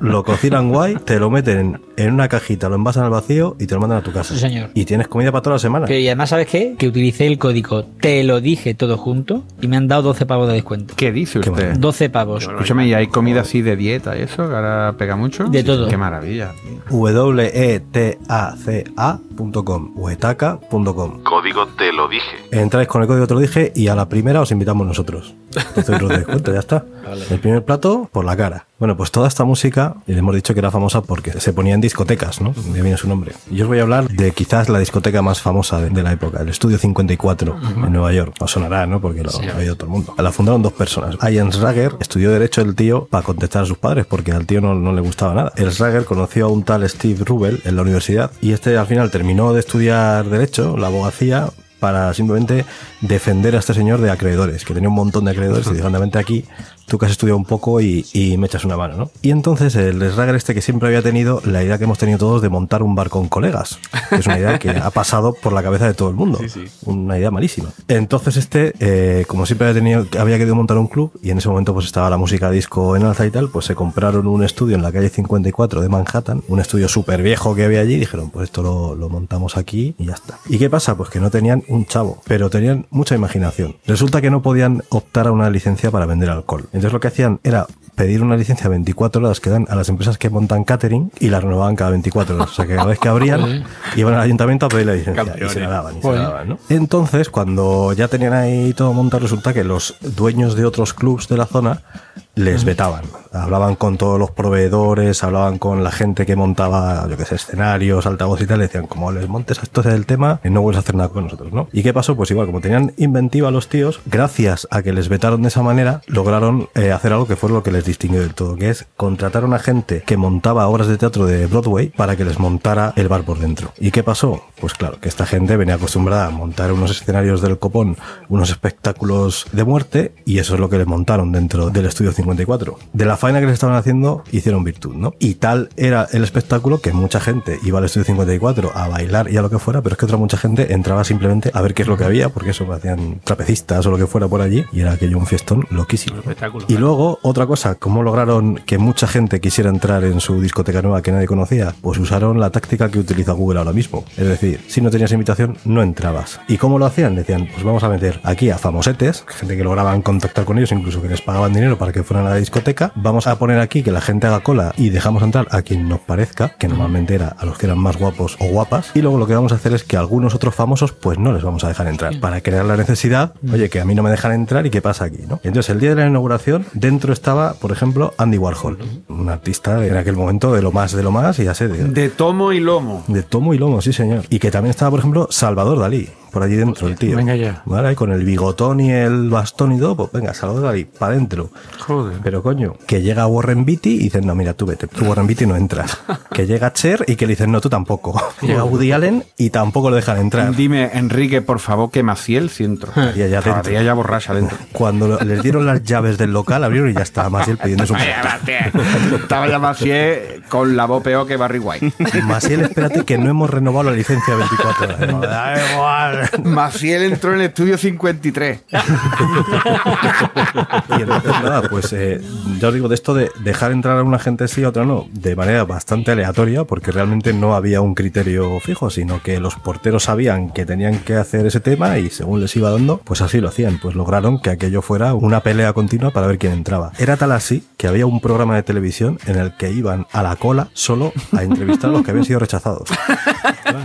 lo cocinan guay, te lo meten en una cajita, lo envasan al vacío y te lo mandan a tu casa. Sí, señor. Y tienes comida para toda la semana. Pero y además, ¿sabes qué? Que utilicé el código Te lo dije todo junto y me han dado 12 pavos de descuento. ¿Qué dice Qué usted? 12 pavos. Escúchame, ¿y hay comida así de dieta y eso? Que ahora pega mucho. De todo. Qué maravilla. W-E-T-A-C-A.com Huetaca.com Código te lo dije. Entráis con el código te lo dije y a la primera os invitamos nosotros. Entonces os de descuento, ya está. El primer plato por la cara. Bueno, pues toda esta música, hemos dicho que era famosa porque se ponía en discotecas, ¿no? De viene su nombre. Y yo os voy a hablar de quizás la discoteca más famosa de, de la época, el Estudio 54 en Nueva York. Os sonará, ¿no? Porque lo ha oído todo el mundo. La fundaron dos personas. Ian Rager estudió Derecho el tío para contestar a sus padres porque al tío no, no le gustaba nada. El Rager conoció a un tal Steve Rubel en la universidad y este al final terminó de estudiar Derecho, la abogacía, para simplemente defender a este señor de acreedores, que tenía un montón de acreedores y dijo, "Anda, vente aquí tú que has estudiado un poco y, y me echas una mano, ¿no? Y entonces el Swagger este que siempre había tenido, la idea que hemos tenido todos de montar un bar con colegas, que es una idea que ha pasado por la cabeza de todo el mundo. Una idea malísima. Entonces este, eh, como siempre había, tenido, había querido montar un club y en ese momento pues estaba la música disco en alza y tal, pues se compraron un estudio en la calle 54 de Manhattan, un estudio súper viejo que había allí, y dijeron, pues esto lo, lo montamos aquí y ya está. ¿Y qué pasa? Pues que no tenían un chavo, pero tenían mucha imaginación. Resulta que no podían optar a una licencia para vender alcohol. Entonces lo que hacían era pedir una licencia 24 horas que dan a las empresas que montan catering y la renovaban cada 24 horas. O sea que cada vez que abrían, iban al ayuntamiento a pedir la licencia y se la daban. y se la daban, ¿no? Entonces, cuando ya tenían ahí todo montado, resulta que los dueños de otros clubs de la zona les vetaban. Hablaban con todos los proveedores, hablaban con la gente que montaba, yo qué sé, escenarios, altavoz y tal, y decían, como les montes a esto del tema, no vuelves a hacer nada con nosotros, ¿no? ¿Y qué pasó? Pues igual, como tenían inventiva los tíos, gracias a que les vetaron de esa manera, lograron eh, hacer algo que fue lo que les distinguió del todo, que es contratar a una gente que montaba obras de teatro de Broadway para que les montara el bar por dentro. ¿Y qué pasó? Pues claro, que esta gente venía acostumbrada a montar unos escenarios del copón, unos espectáculos de muerte, y eso es lo que les montaron dentro del estudio 54. De la faena que les estaban haciendo, hicieron virtud, ¿no? Y tal era el espectáculo que mucha gente iba al estudio 54 a bailar y a lo que fuera, pero es que otra mucha gente entraba simplemente a ver qué es lo que había, porque eso hacían trapecistas o lo que fuera por allí, y era aquello un fiestón loquísimo. Espectáculo. Y luego, otra cosa, ¿cómo lograron que mucha gente quisiera entrar en su discoteca nueva que nadie conocía? Pues usaron la táctica que utiliza Google ahora mismo. Es decir, si no tenías invitación, no entrabas. ¿Y cómo lo hacían? Decían, pues vamos a meter aquí a famosetes, gente que lograban contactar con ellos, incluso que les pagaban dinero para que fueran a la discoteca. Vamos a poner aquí que la gente haga cola y dejamos entrar a quien nos parezca, que normalmente era a los que eran más guapos o guapas. Y luego lo que vamos a hacer es que algunos otros famosos, pues no les vamos a dejar entrar. Para crear la necesidad, oye, que a mí no me dejan entrar y qué pasa aquí, ¿no? Entonces, el día de la inauguración, dentro estaba, por ejemplo, Andy Warhol, un artista en aquel momento de lo más de lo más, y ya sé, de, De tomo y lomo. de tomo y lomo, sí, señor. Y que también estaba, por ejemplo, Salvador Dalí, por allí dentro, el tío. venga ya. Vale, ahí con el bigotón y el bastón y todo, pues venga, Salvador Dalí, para adentro. Joder. Pero coño, que llega Warren Beatty y dicen, no, mira, tú vete, tú Warren Beatty no entras. Que llega Cher y que le dicen, no, tú tampoco. Llega Woody Allen y tampoco lo dejan entrar. Dime, Enrique, por favor, que Maciel sí entro. Y allá dentro. Ya borracha dentro. Cuando lo- les dieron las llaves del local, abrieron y ya estaba Maciel pidiendo su Estaba ya Maciel con la voz peor que Barry White. Maciel, espérate que no hemos renovado la licencia 24 horas. Da Maciel entró en el estudio 53. Y entonces, nada, pues eh, ya os digo, de esto de dejar entrar a una gente sí, a otra no, de manera bastante aleatoria, porque realmente no había un criterio fijo, sino que los porteros sabían que tenían que hacer ese tema y según les iba dando, pues así lo hacían. Pues lograron que aquello fuera una pelea continua para ver quién entraba. Era tal así que había un programa de televisión en el que iban a la cola solo a entrevistar a los que habían sido rechazados.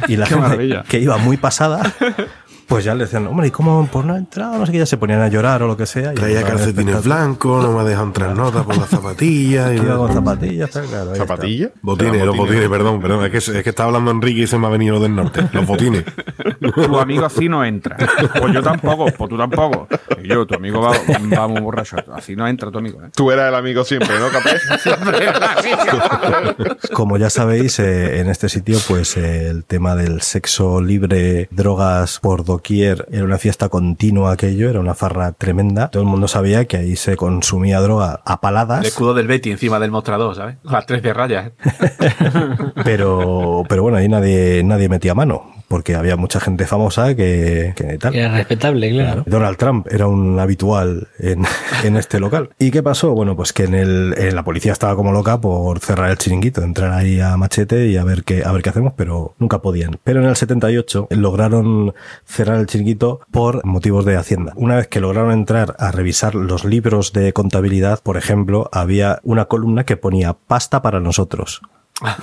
Y la Qué gente maravilla. que iba muy pasada. Pues ya le decían, hombre, ¿y cómo por no ha entrado? No sé qué, ya se ponían a llorar o lo que sea. y Traía calcetines blancos, no me ha dejado entrar nota por las zapatillas. Y Iba con zapatillas, claro. ahí está. ¿Zapatilla? Botines, los botines, perdón, perdón. Es que, es que estaba hablando Enrique y se me ha venido del norte. Los botines. Tu amigo así no entra. Pues yo tampoco, pues tú tampoco. Y yo, tu amigo va, va muy borracho. Así no entra tu amigo. ¿eh? Tú eras el amigo siempre, ¿no, Capé? Como ya sabéis, eh, en este sitio, pues eh, el tema del sexo libre, drogas por era una fiesta continua aquello, era una farra tremenda. Todo el mundo sabía que ahí se consumía droga a El paladas, escudo del Betty encima del mostrador, ¿sabes? Las tres de rayas. pero, pero bueno, ahí nadie, nadie metía mano, porque había mucha gente famosa que, que tal. Era respetable, claro. Donald Trump era un habitual en, en este local. ¿Y qué pasó? Bueno, pues que en, el, en la policía estaba como loca por cerrar el chiringuito, entrar ahí a machete y a ver qué, a ver qué hacemos, pero nunca podían. Pero en el 78 lograron cerrar el chiringuito por motivos de Hacienda. Una vez que lograron entrar a revisar los libros de contabilidad, por ejemplo, había una columna que ponía pasta para nosotros.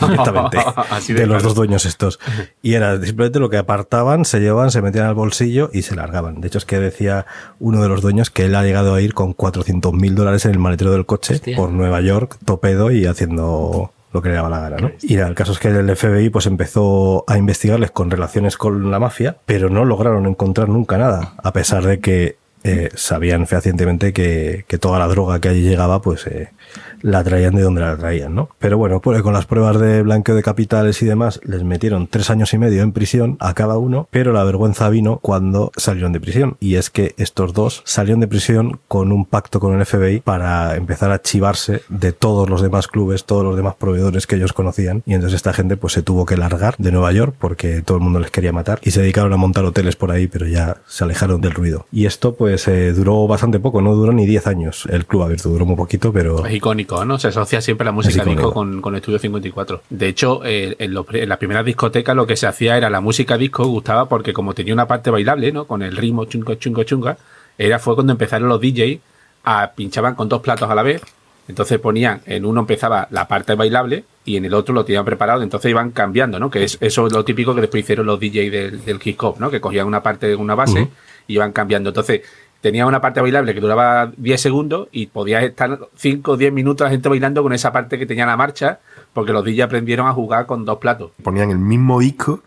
Directamente. Así de, de los dos dueños estos. Y era simplemente lo que apartaban, se llevaban, se metían al bolsillo y se largaban. De hecho, es que decía uno de los dueños que él ha llegado a ir con 400 mil dólares en el maletero del coche Hostia. por Nueva York, topedo y haciendo lo que le daba la gana, ¿no? Y el caso es que el FBI pues empezó a investigarles con relaciones con la mafia, pero no lograron encontrar nunca nada, a pesar de que eh, sabían fehacientemente que, que toda la droga que allí llegaba, pues eh, la traían de donde la traían, ¿no? Pero bueno, pues con las pruebas de blanqueo de capitales y demás, les metieron tres años y medio en prisión a cada uno, pero la vergüenza vino cuando salieron de prisión. Y es que estos dos salieron de prisión con un pacto con el FBI para empezar a chivarse de todos los demás clubes, todos los demás proveedores que ellos conocían. Y entonces esta gente pues se tuvo que largar de Nueva York porque todo el mundo les quería matar y se dedicaron a montar hoteles por ahí, pero ya se alejaron del ruido. Y esto pues eh, duró bastante poco, no duró ni 10 años. El club abierto duró muy poquito, pero... Es icónico, ¿no? Se asocia siempre la música disco con, con Estudio 54. De hecho, eh, en, los pri- en las primeras discotecas lo que se hacía era la música disco, gustaba porque como tenía una parte bailable, ¿no? Con el ritmo chungo, chungo, chunga, era, fue cuando empezaron los DJs a pinchaban con dos platos a la vez. Entonces ponían, en uno empezaba la parte bailable y en el otro lo tenían preparado, entonces iban cambiando, ¿no? Que es, eso es lo típico que después hicieron los DJs del, del hip hop, ¿no? Que cogían una parte, una base y iban cambiando. Entonces, tenía una parte bailable que duraba 10 segundos y podía estar 5 o 10 minutos la gente bailando con esa parte que tenía la marcha, porque los DJs aprendieron a jugar con dos platos. Ponían el mismo disco,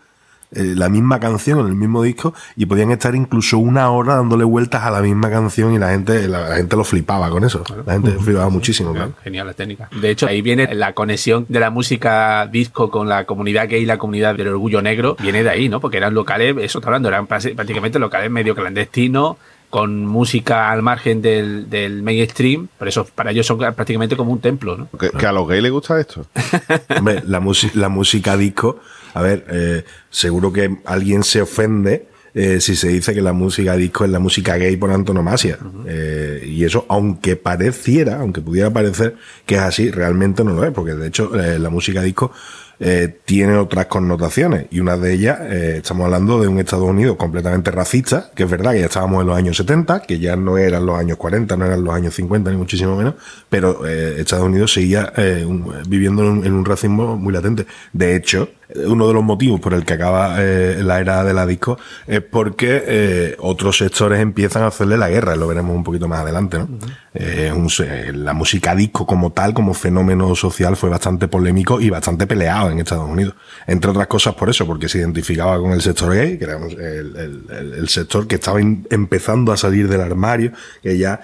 eh, la misma canción en el mismo disco, y podían estar incluso una hora dándole vueltas a la misma canción y la gente, la, la gente lo flipaba con eso. La gente flipaba muchísimo, claro. Genial la técnica. De hecho, ahí viene la conexión de la música disco con la comunidad gay y la comunidad del orgullo negro. Viene de ahí, ¿no? Porque eran locales, eso está hablando, eran prá- prácticamente locales medio clandestinos, con música al margen del, del mainstream. Por eso, para ellos son prácticamente como un templo, ¿no? ¿Que, que a los gays les gusta esto? Hombre, la, la música disco, a ver, eh, seguro que alguien se ofende eh, si se dice que la música disco es la música gay por antonomasia. Eh, y eso, aunque pareciera, aunque pudiera parecer que es así, realmente no lo es, porque de hecho eh, la música disco eh, tiene otras connotaciones y una de ellas, eh, estamos hablando de un Estados Unidos completamente racista, que es verdad que ya estábamos en los años 70, que ya no eran los años 40, no eran los años 50 ni muchísimo menos, pero eh, Estados Unidos seguía viviendo en un, racismo muy latente. De hecho, uno de los motivos por el que acaba eh, la era de la disco es porque eh, otros sectores empiezan a hacerle la guerra, lo veremos un poquito más adelante, ¿no? Eh, un la música disco como tal, como fenómeno social, fue bastante polémico y bastante peleado en Estados Unidos. Entre otras cosas por eso, porque se identificaba con el sector gay, que era el, el- el- el sector que estaba in- empezando a salir del armario, que ya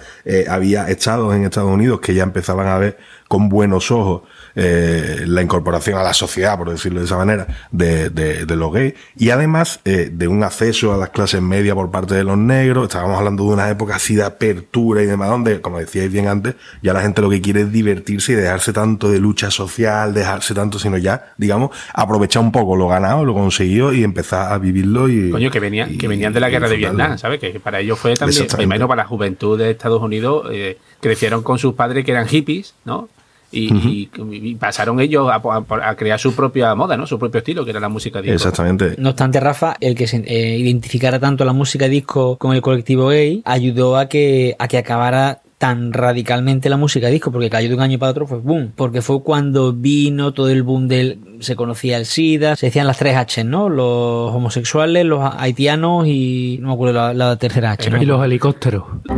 había estados en Estados Unidos que ya empezaban a ver con buenos ojos eh, la incorporación a la sociedad, por decirlo de esa manera, de, de, de los gays, y además eh, de un acceso a las clases medias por parte de los negros. Estábamos hablando de una época así de apertura y demás, donde, como decíais bien antes, ya la gente lo que quiere es divertirse y dejarse tanto de lucha social, dejarse tanto, sino ya, digamos, aprovechar un poco lo ganado, lo conseguido y empezar a vivirlo y. Coño, que venían, y- que venían de la guerra de. Vietnam, ¿sabes? Que para ellos fue también, me imagino para la juventud de Estados Unidos, eh, crecieron con sus padres que eran hippies, ¿no? Y, y- y pasaron ellos a, a- a crear su propia moda, ¿no? Su propio estilo, que era la música disco. Exactamente. No obstante, Rafa, el que se eh, identificara tanto la música disco con el colectivo gay ayudó a que, a que acabara tan radicalmente la música disco, porque cayó de un año para otro, fue boom. Porque fue cuando vino todo el boom del. Se conocía el SIDA, se decían las tres H, ¿no? Los homosexuales, los haitianos y. No me acuerdo la, la tercera H. ¿no? Y los helicópteros.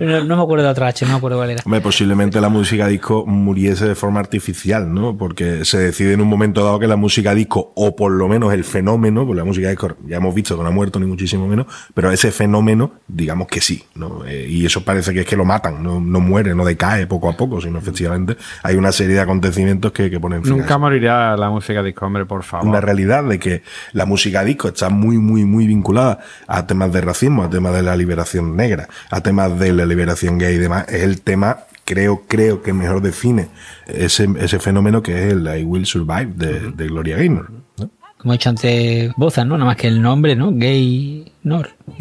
No, no me acuerdo de otra H, no me acuerdo cuál era. Hombre, posiblemente la música disco muriese de forma artificial, ¿no? Porque se decide en un momento dado que la música disco, o por lo menos el fenómeno, porque la música disco ya hemos visto que no ha muerto ni muchísimo menos, pero ese fenómeno, digamos que sí, ¿no? Eh, y eso parece que es que lo matan, no, no muere, no decae poco a poco, sino efectivamente hay una serie de acontecimientos que, que ponen fin Nunca morirá la música disco, hombre, por favor. una realidad de que la música disco está muy, muy, muy vinculada a temas de racismo, a temas de la liberación negra, a temas de la liberación gay y demás. Es el tema, creo, creo que mejor define ese, ese fenómeno que es el I Will Survive de, de Gloria Gaynor. ¿no? Como he dicho antes, Boza, ¿no? Nada más que el nombre, ¿no? Gay Nor.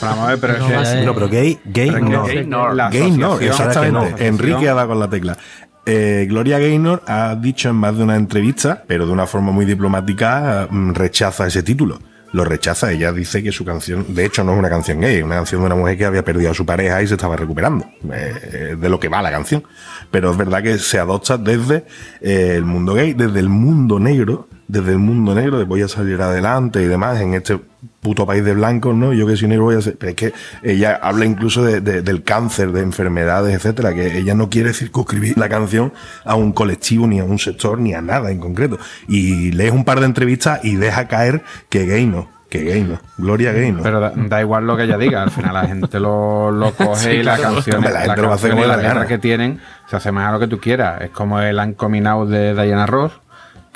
Vamos a ver, pero No, es. No, pero gay, gay Pero no. La Gaynor, asociación- exactamente. Enrique ha dado con la tecla. Eh, Gloria Gaynor ha dicho en más de una entrevista, pero de una forma muy diplomática, mm, rechaza ese título. Lo rechaza, ella dice que su canción, de hecho no es una canción gay, es una canción de una mujer que había perdido a su pareja y se estaba recuperando, eh, de lo que va la canción. Pero es verdad que se adopta desde eh, el mundo gay, desde el mundo negro, desde el mundo negro, de voy a salir adelante y demás, en este puto país de blancos, ¿no? Yo que soy negro voy a ser... Pero es que ella habla incluso de- de- del cáncer, de enfermedades, etcétera, que ella no quiere circunscribir la canción a un colectivo, ni a un sector, ni a nada en concreto. Y lees un par de entrevistas y deja caer que gay no, que Que gay, ¿no? Gloria gay, ¿no? Pero da, da igual lo que ella diga, al final la gente lo, lo coge Sí, y la claro. la la gente lo va a hacer canción y como la le da letra que tienen se asemeja a lo que tú quieras. Es como el Uncoming Out de Diana Ross,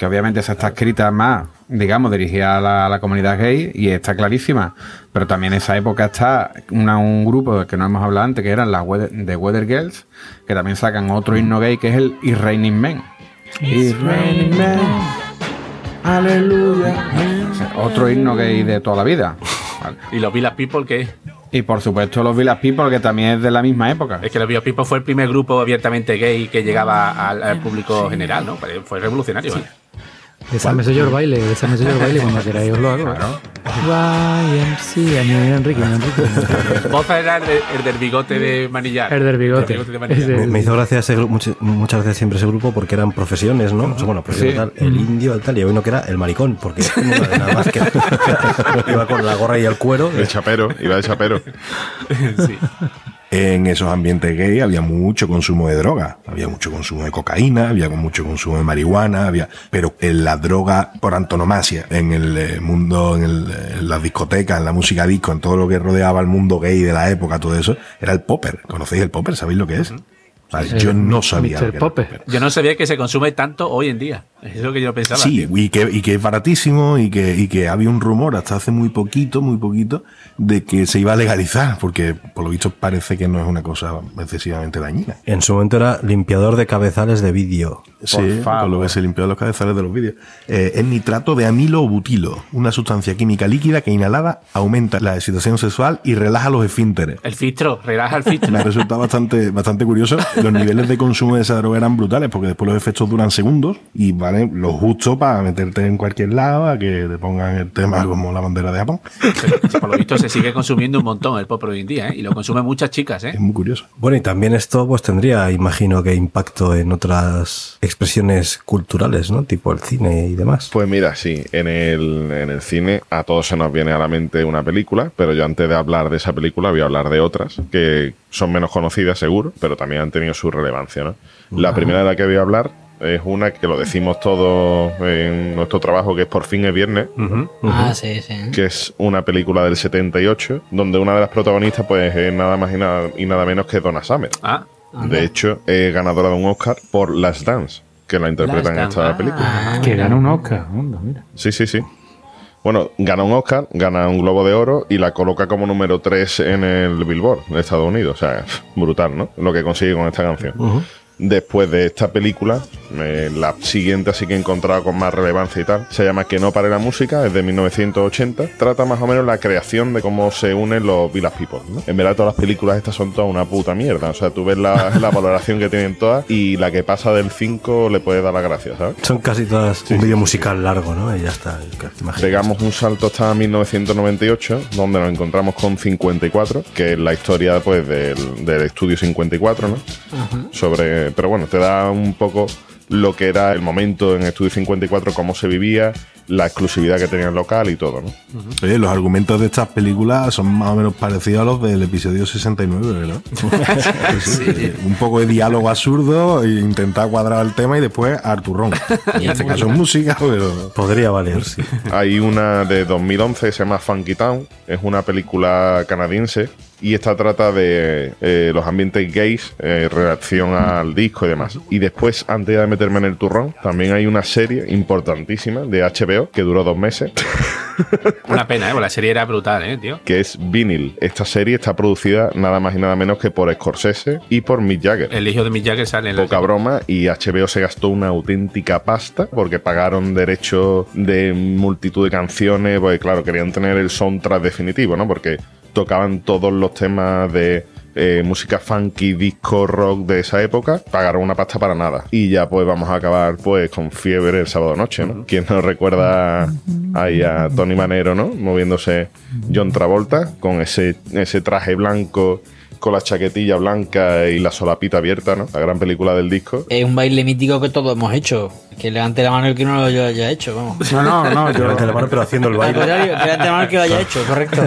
que obviamente esa está escrita más, digamos, dirigida a la, a la comunidad gay y está clarísima. Pero también en esa época está una- un grupo del que no hemos hablado antes, que eran las Weather, The Weather Girls, que también sacan otro himno gay que es el It's Raining Men. It's Raining Men. Aleluya. Otro himno gay de toda la vida. Vale. Y los Village People, que Y por supuesto los Village People, que también es de la misma época. es que los Village People fue el primer grupo abiertamente gay que llegaba al, al público general, ¿no? Fue- revolucionario. ¿eh? Desármese yo el baile, desármese yo el baile cuando queráis os lo hago. YMC, a mí Enrique, mi Enrique. Boza era el, de- el del bigote de manillar. El del bigote. de manillar. Ese. Me, me hizo gracia ese gru- much- muchas veces siempre ese grupo porque eran profesiones, ¿no? O sea, bueno, profesiones Sí. tal, el indio, el tal, y uno que era el maricón, porque nada más que iba con la gorra y el cuero. El chapero, iba de chapero. Sí. En esos ambientes gay había mucho consumo de droga, había mucho consumo de cocaína, había mucho consumo de marihuana, había, pero en la droga por antonomasia, en el eh, mundo, en, el, en las discotecas, en la música disco, en todo lo que rodeaba el mundo gay de la época, todo eso, era el popper. ¿Conocéis el popper? ¿Sabéis lo que es? Vale, yo no sabía. Yo no sabía que se consume tanto hoy en día. Es lo que yo pensaba. Sí, y que, y que es baratísimo y que, y que había un rumor hasta hace muy poquito, muy poquito, de que se iba a legalizar, porque por lo visto parece que no es una cosa excesivamente dañina. En su momento era limpiador de cabezales de vídeo. Sí, por lo que se limpió los cabezales de los vídeos. Eh, es nitrato de amilo o butilo, una sustancia química líquida que inhalada aumenta la excitación sexual y relaja los esfínteres. El filtro, relaja el filtro. Me ha resultado bastante, bastante curioso. Los niveles de consumo de esa droga eran brutales porque después los efectos duran segundos y vale lo justo para meterte en cualquier lado a que te pongan el tema como la bandera de Japón. Pero, por lo visto se sigue consumiendo un montón el pop hoy en día, ¿eh? Y lo consumen muchas chicas, ¿eh? Es muy curioso. Bueno, y también esto pues tendría, imagino que impacto en otras expresiones culturales, ¿no? Tipo el cine y demás. Pues mira, sí, en el, en el cine a todos se nos viene a la mente una película, pero yo antes de hablar de esa película voy a hablar de otras que son menos conocidas seguro, pero también han tenido su relevancia, ¿no? La primera de la que voy a hablar es una que lo decimos todos en nuestro trabajo, que es Por fin es viernes, Ah, sí, sí. que es una película del 78, donde una de las protagonistas pues es nada más y nada, y nada menos que Donna Summer. Ah, De hecho, es ganadora de un Oscar por Last Dance, que la interpreta en esta Dance. película. Que gana un Oscar. Anda, mira. Sí, sí, sí. Bueno, gana un Oscar, gana un Globo de Oro y la coloca como número 3 en el Billboard de Estados Unidos. O sea, brutal, ¿no? Lo que consigue con esta canción. Después de esta película, eh, la siguiente así que he encontrado con más relevancia y tal, se llama Que no pare la música, es de 1980. Trata más o menos la creación de cómo se unen los Village People. ¿no? En verdad todas las películas estas son todas una puta mierda. O sea, tú ves la, la valoración que tienen todas y la que pasa del 5 le puedes dar las gracias, ¿sabes? Son casi todas un vídeo musical largo, ¿no? Y ya está. Pegamos un salto hasta 1998, donde nos encontramos con 54, que es la historia pues del, del estudio 54, ¿no? Sobre, pero bueno, te da un poco lo que era el momento en Estudio 54, cómo se vivía, la exclusividad que tenía el local y todo, ¿no? Oye, los argumentos de estas películas son más o menos parecidos a los del episodio 69, ¿verdad? Sí, Un poco de diálogo absurdo e intentar cuadrar el tema y después Arturrón. En este caso es música, pero... Podría valer, sí. Hay una de 2011 que se llama Funky Town, es una película canadiense y esta trata de eh, los ambientes gays en relación al disco y demás. Y después, antes de meterme en el turrón, también hay una serie importantísima de HBO que duró dos meses, una pena, ¿eh? Porque la serie era brutal, ¿eh, tío? que es Vinyl. Esta serie está producida nada más y nada menos que por Scorsese y por Mick Jagger. El hijo de Mick Jagger sale en la Poca broma y HBO se gastó una auténtica pasta porque pagaron derechos de multitud de canciones, porque claro, querían tener el soundtrack definitivo, ¿no? Porque tocaban todos los temas de eh, música funky, disco, rock de esa época, pagaron una pasta para nada. Y ya pues vamos a acabar pues con fiebre el sábado noche, ¿no? ¿Quién nos recuerda ahí a Tony Manero, ¿no? Moviéndose John Travolta con ese, ese traje blanco con la chaquetilla blanca y la solapita abierta, ¿no? La gran película del disco. Es un baile mítico que todos hemos hecho. Que levante la mano el que no lo haya hecho, vamos. No, no, no. Yo, Levante la mano, pero haciendo el baile. levante la mano el que lo haya hecho, correcto.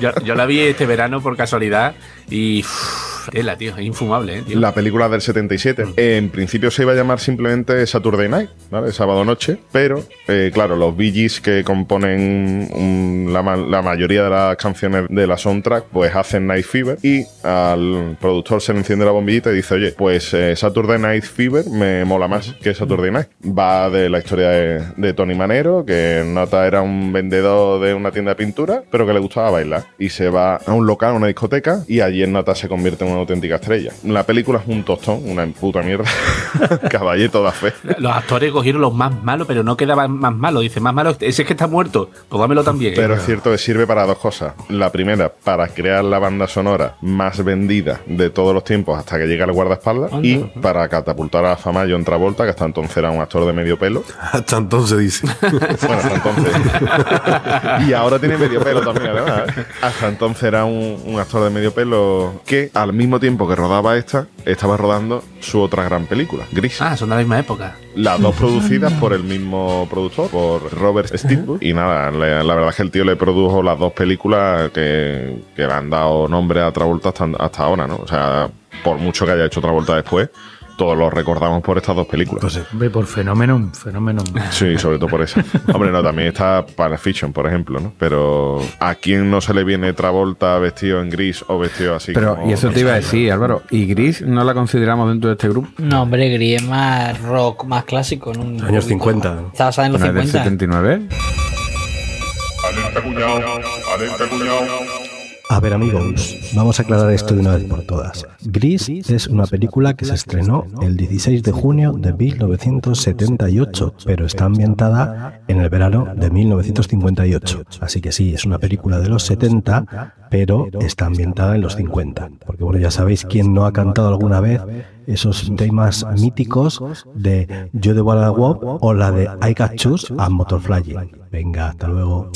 Yo, yo la vi este verano por casualidad y uff, Tela, tío, es infumable, ¿eh? tío. La película del 77. En principio se iba a llamar simplemente Saturday Night, ¿vale? Sábado noche. Pero, eh, claro, los Bee Gees que componen un- la, la mayoría de las canciones de la soundtrack, pues hacen Night Fever. Y al productor se le enciende la bombillita y dice, oye, pues eh, Saturday Night Fever me mola más que Saturday Night. Va de la historia de, de Tony Manero, que Nota era un vendedor de una tienda de pintura, pero que le gustaba bailar. Y se va a un local, a una discoteca, y allí en Nota se convierte en una auténtica estrella. La película es un tostón, una puta mierda. Caballito da fe. Los actores cogieron los más malos, pero no quedaban más malos. Dice, más malo, ese es que está muerto. Pues dámelo también. Pero es cierto que sirve para dos cosas. La primera, para crear la banda sonora más vendida de todos los tiempos hasta que llega el guardaespaldas. Y para catapultar a la fama a John Travolta, que hasta entonces era un actor de medio pelo. Hasta entonces dice. Bueno, hasta entonces. y ahora tiene medio pelo también, además. ¿eh? Hasta entonces era un, un actor de medio pelo que, al mismo tiempo que rodaba esta, estaba rodando su otra gran película, Gris. Ah, son de la misma época. Las dos producidas por el mismo productor, por Robert Steamboat. Y nada, la verdad es que el tío le produjo las dos películas que, que le han dado nombre a Travolta hasta, hasta ahora, ¿no? O sea, por mucho que haya hecho Travolta después, todos lo recordamos por estas dos películas. Pues sí. Por fenómeno, fenómeno. Sí, sobre todo por eso. Hombre, no, también está Pulp Fiction, por ejemplo, ¿no? Pero ¿a quién no se le viene Travolta vestido en gris o vestido así? Pero, como- y eso te iba a decir, Álvaro, ¿y Gris no la consideramos dentro de este grupo? No, hombre, Gris es más rock, más clásico. Años poquito- 50. Está basada en los ¿No es del 50. 79? Alerta cuñado, alerta cuñado. A ver amigos, vamos a aclarar esto de una vez por todas. Gris es una película que se estrenó el 16 de junio de 1978, pero está ambientada en el verano de 1958. Así que sí, es una película de los 70, pero está ambientada en los 50. Porque bueno, ya sabéis quién no ha cantado alguna vez esos temas míticos de Yo de Walla Wop o la de I Got Choose a Motorflying. Venga, hasta luego.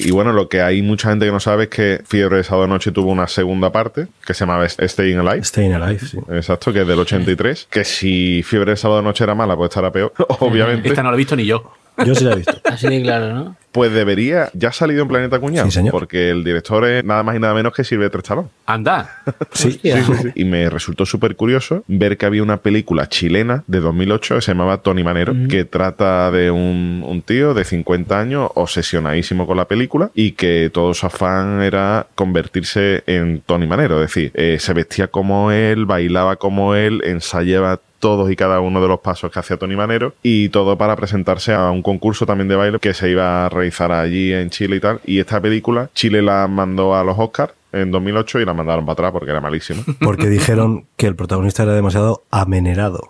Y bueno, lo que hay mucha gente que no sabe es que Fiebre de Sábado Noche tuvo una segunda parte que se llamaba Staying Alive. Staying Alive, sí. Exacto, que es del 83. Que si Fiebre de Sábado Noche era mala, pues estará peor, obviamente. Esta no la he visto ni yo. Yo sí la he visto. Así de claro, ¿no? Pues debería, ya ha salido en Planeta Cuñado. Sí, señor. Porque el director es nada más y nada menos que Silvestre Stallone. Anda. Sí, Sí, sí, sí. Y me resultó súper curioso ver que había una película chilena de 2008 que se llamaba Tony Manero, que trata de un, un tío de 50 años obsesionadísimo con la película y que todo su afán era convertirse en Tony Manero. Es decir, eh, se vestía como él, bailaba como él, ensayaba todos y cada uno de los pasos que hacía Tony Manero y todo para presentarse a un concurso también de baile que se iba a realizar allí en Chile y tal. Y esta película Chile la mandó a los Oscars en 2008 y la mandaron para atrás porque era malísima. Porque dijeron que el protagonista era demasiado amenerado.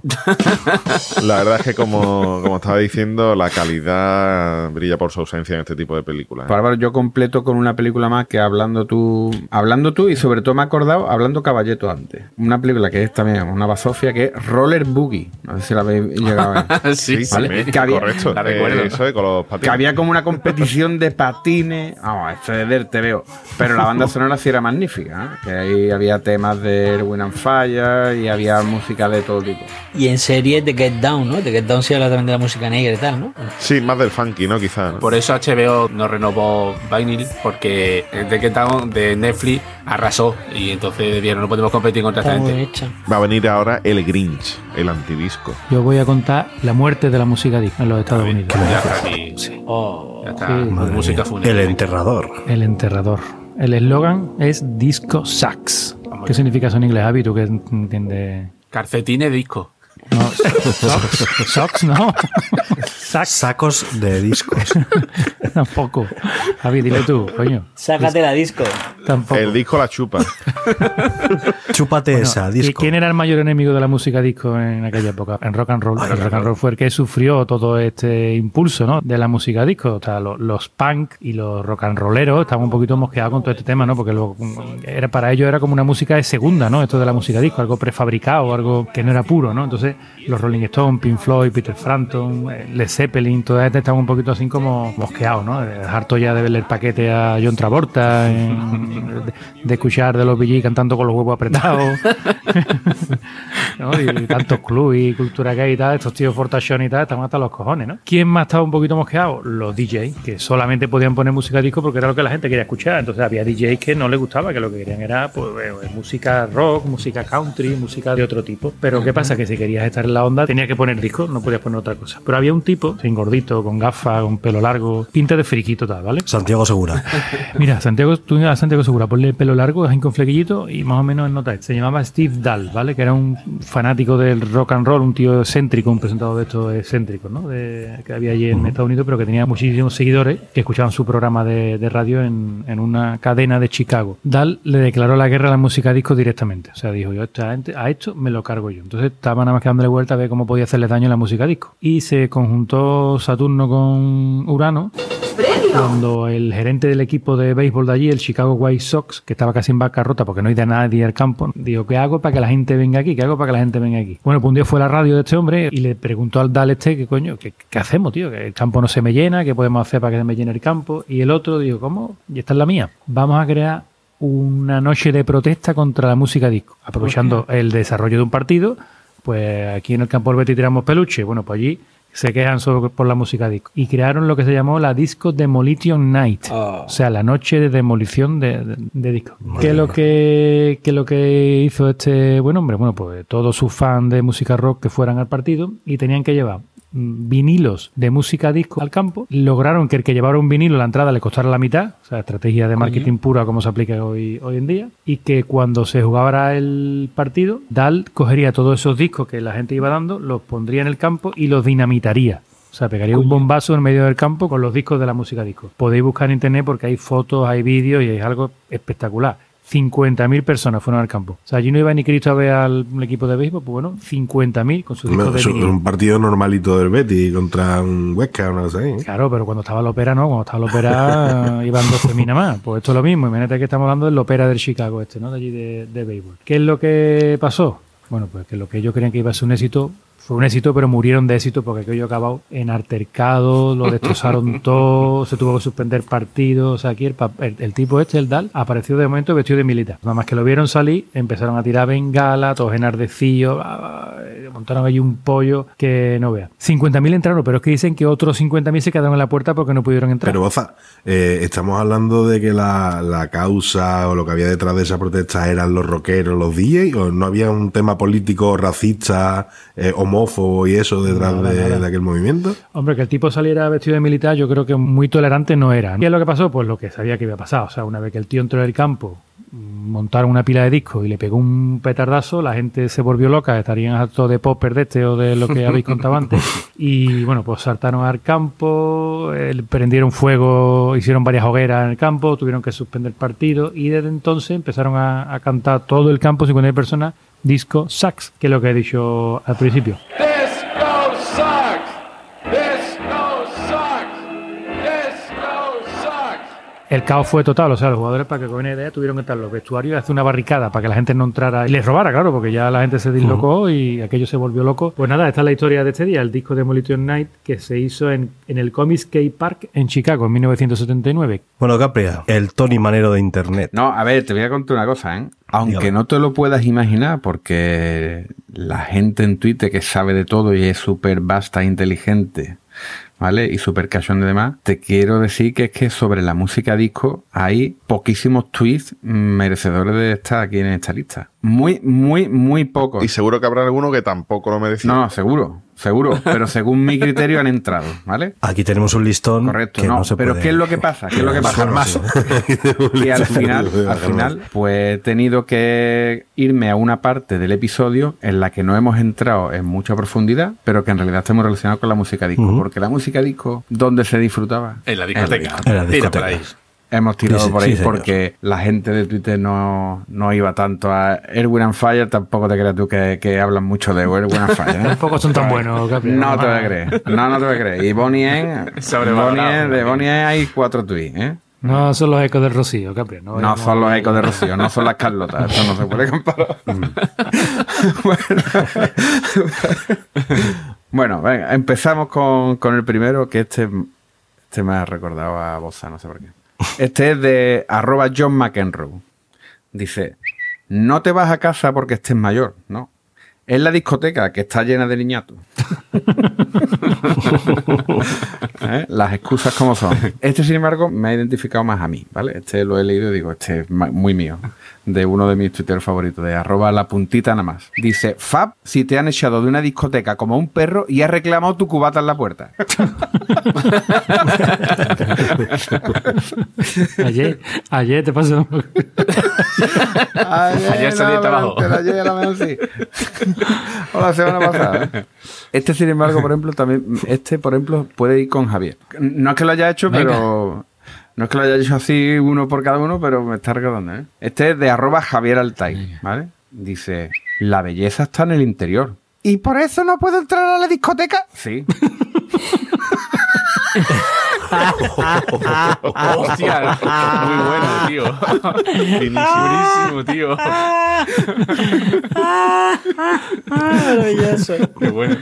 La verdad es que como, como estaba diciendo, la calidad brilla por su ausencia en este tipo de películas. Pues, Álvaro, yo completo con una película más que hablando tú, hablando tú y sobre todo me he acordado hablando Caballeto antes. Una película que es también una basofia que es Roller Boogie. No sé si la habéis llegado a ver. sí, ¿vale? Que había- correcto. la recuerdo. Eh, eso con los Que patines. había como una competición de patines. Vamos, esto es del TVO. Pero la banda sonora sí era magnífica. ¿eh? Que ahí había temas de Erwin and Fire y había música de todo tipo. Y en serie de Get Down, ¿no? De Get Down se habla también de la música negra y tal, ¿no? Sí, más del funky, ¿no? Quizás. ¿no? Por eso HBO no renovó Vinyl, porque The Get Down de Netflix arrasó. Y entonces debieron, no podemos competir contra esta Está muy gente. hecha. Va a venir ahora el Grinch, el antidisco. Yo voy a contar la muerte de la música disco en los Estados Unidos. Ya está aquí. Oh, Ya está. Sí. Madre Música mía. fúnebre. El enterrador. El enterrador. El eslogan es Disco Sax. ¿Qué significa eso en inglés, Javi? ¿Tú que entiendes? Calcetines disco. No, socks, socks no. Sax Sacos de discos. tampoco. Javi, dile tú, coño. Sácate la disco. Tampoco. El disco la chupa. Chúpate Bueno, esa, ¿y disco. ¿Quién era el mayor enemigo de la música disco en aquella época? En rock and roll. el rock and roll fue el que sufrió todo este impulso ¿no? de la música disco. O sea, lo- los punk y los rock and rolleros estaban un poquito mosqueados con todo este tema, ¿no? Porque lo- era, para ellos era como una música de segunda, ¿no? Esto de la música disco, algo prefabricado, algo que no era puro, ¿no? Entonces, los Rolling Stones, Pink Floyd, Peter Frampton, eh, Led Zeppelin, toda este estaban un poquito así como mosqueados, ¿no? Harto ya de verle el paquete a John Travolta en, de, de escuchar de los BG cantando con los huevos apretados. ¿no? Y tantos clubs y cultura gay y tal, estos tíos fortachón y tal, estaban hasta los cojones, ¿no? ¿Quién más estaba un poquito mosqueado? Los DJs, que solamente podían poner música disco porque era lo que la gente quería escuchar. Entonces había DJs que no les gustaba, que lo que querían era pues, eh, música rock, música country, música de otro tipo. Pero ¿qué pasa? Que si querías estar en la onda tenías que poner disco, no podías poner otra cosa. Pero había un tipo, sin gordito, con gafas, con pelo largo, pinta de friquito tal, ¿vale? Santiago Segura. Mira, Santiago, tú a Santiago Segura, ponle el pelo largo, así con flequillito y más o menos en nota. Se llamaba Steve Dahl, ¿vale? Que era un fanático del rock and roll, un tío excéntrico, un presentador de estos excéntricos, ¿no? De- que había allí en Estados Unidos, pero que tenía muchísimos seguidores que escuchaban su programa de, de radio en, en una cadena de Chicago. Dahl le declaró la guerra a la música disco directamente. O sea, dijo, yo esta gente- a esto me lo cargo yo. Entonces estaba nada más que dándole vuelta a ver cómo podía hacerle daño a la música disco. Y se conjuntó Saturno con Urano cuando el gerente del equipo de béisbol de allí, el Chicago White Sox, que estaba casi en bancarrota porque no hay de nadie al campo, dijo, ¿qué hago para que la gente venga aquí? ¿Qué hago para que la gente venga aquí? Bueno, pues un día fue a la radio de este hombre y le preguntó al Dal este, ¿qué coño? ¿Qué, qué hacemos, tío? Que el campo no se me llena, ¿qué podemos hacer para que se me llene el campo? Y el otro dijo, ¿cómo? Y esta es la mía. Vamos a crear una noche de protesta contra la música disco, aprovechando el desarrollo de un partido, pues aquí en el campo del Betis tiramos peluche, bueno, pues allí se quejan sobre, por la música disco. Y crearon lo que se llamó la Disco Demolition Night, o sea, la noche de demolición de, de, de discos. ¿Qué es lo que, qué es lo que hizo este buen hombre? Bueno, pues todos sus fans de música rock que fueran al partido y tenían que llevar vinilos de música disco al campo. Lograron que el que llevara un vinilo a la entrada le costara la mitad, o sea, estrategia de marketing pura como se aplica hoy, hoy en día. Y que cuando se jugara el partido, Dal cogería todos esos discos que la gente iba dando, los pondría en el campo y los dinamitaría. O sea, pegaría un bombazo en medio del campo con los discos de la música disco. Podéis buscar en internet porque hay fotos, hay vídeos y es algo espectacular. 50.000 personas fueron al campo. O sea, allí no iba ni Cristo a ver al equipo de béisbol, pues bueno, 50.000 con sus discos de Eso, vinilo. un partido normalito del Betis contra un Huesca, cosa así. ¿eh? Claro, pero cuando estaba la ópera, no. Cuando estaba la ópera, iban 12 minas más. Pues esto es lo mismo. Imagínate que estamos hablando de la ópera del Chicago, este, ¿no? De allí de, de béisbol. ¿Qué es lo que pasó? Bueno, pues que lo que ellos creían que iba a ser un éxito fue un éxito, pero murieron de éxito porque aquello acabado en altercado, lo destrozaron todo, se tuvo que suspender partidos. O sea, aquí el, el- el tipo este, el Dal, apareció de momento vestido de militar. Nada más que lo vieron salir, empezaron a tirar bengala, todos en ardecillo, ah, eh, montaron allí un pollo que no vea. 50.000 entraron, pero es que dicen que otros 50.000 se quedaron en la puerta porque no pudieron entrar. Pero, Boza, eh, estamos hablando de que la, la causa o lo que había detrás de esa protesta eran los rockeros, los DJs, o no había un tema político racista, eh, homófobo y eso detrás Nada, de, nada. de aquel movimiento. Hombre, que el tipo saliera vestido de militar, yo creo que muy tolerante no era. ¿Qué es lo que pasó? Pues lo que sabía que iba a pasar. O sea, una vez que el tío entró en el campo, montaron una pila de discos y le pegó un petardazo, la gente se volvió loca, estarían hartos de popper de este o de lo que habéis contado antes. Y bueno, pues saltaron al campo, eh, prendieron fuego, hicieron varias hogueras en el campo, tuvieron que suspender el partido y desde entonces empezaron a, a cantar todo el campo, 50 personas, disco sax, que es lo que he dicho al principio. El caos fue total, o sea, los jugadores para que con una idea tuvieron que estar en los vestuarios y hacer una barricada para que la gente no entrara y les robara, claro, porque ya la gente se dislocó y aquello se volvió loco. Pues nada, esta es la historia de este día, el disco Demolition Night que se hizo en, en el Comic Skate Park en Chicago en 1979. Bueno, Capria, el Tony Manero de Internet. No, a ver, te voy a contar una cosa, ¿eh? Aunque Dígame. no te lo puedas imaginar, porque la gente en Twitter que sabe de todo y es súper vasta e inteligente, ¿vale? Y súper cachón de demás, te quiero decir que es que sobre la música disco hay poquísimos tweets merecedores de estar aquí en esta lista. Muy, muy, muy pocos. Y seguro que habrá alguno que tampoco lo merecía. No, no, seguro, seguro. Pero según mi criterio han entrado, ¿vale? Aquí tenemos un listón Correcto, que no, no, se pero puede- ¿qué es lo que pasa? ¿Qué es lo que pasa? Armazo. Y al final, al final, pues he tenido que irme a una parte del episodio en la que no hemos entrado en mucha profundidad, pero que en realidad estamos relacionados con la música disco. Porque la música disco, ¿dónde se disfrutaba? En la discoteca. En la Tira por discoteca. Hemos tirado Sí, por ahí sí, porque la gente de Twitter no, no iba tanto a Erwin and Fire, tampoco te creas tú que, que hablan mucho de Erwin and Fire. ¿eh? Tampoco son tan buenos, Gabriel. No te voy a creer. No, no te voy a creer. Y Bonnie Sobrevalorado. Bonnie M, de Bonnie M hay cuatro tweets, ¿eh? No son los ecos del Rocío, Gabriel. No, son los ecos de Rocío, no son las Carlotas. Esto no se puede comparar. bueno, venga, empezamos con, con el primero, que este, este me ha recordado a Bossa, no sé por qué. Este es de arroba John McEnroe. Dice, no te vas a casa porque estés mayor, ¿no? Es la discoteca que está llena de niñatos. ¿Eh? Las excusas como son. Este, sin embargo, me ha identificado más a mí, ¿vale? Este lo he leído y digo, este es muy mío. De uno de mis Twitter favoritos, de arroba la puntita nada más. Dice, Fab, si te han echado de una discoteca como un perro y has reclamado tu cubata en la puerta. Ayer, ayer te pasó. Ayer salí de trabajo. Pero ayer a lo mejor sí. O la semana pasada. Este, sin embargo, por ejemplo, también. Este, por ejemplo, puede ir con Javier. No es que lo haya hecho, Venga. pero. No es que lo haya hecho así uno por cada uno, pero me está recordando, ¿eh? Este es de arroba Javier Altay, ¿vale? Dice, la belleza está en el interior. ¿Y por eso no puedo entrar a la discoteca? Sí. Hostia, muy bueno, tío. Buenísimo, tío. Maravilloso. Qué bueno.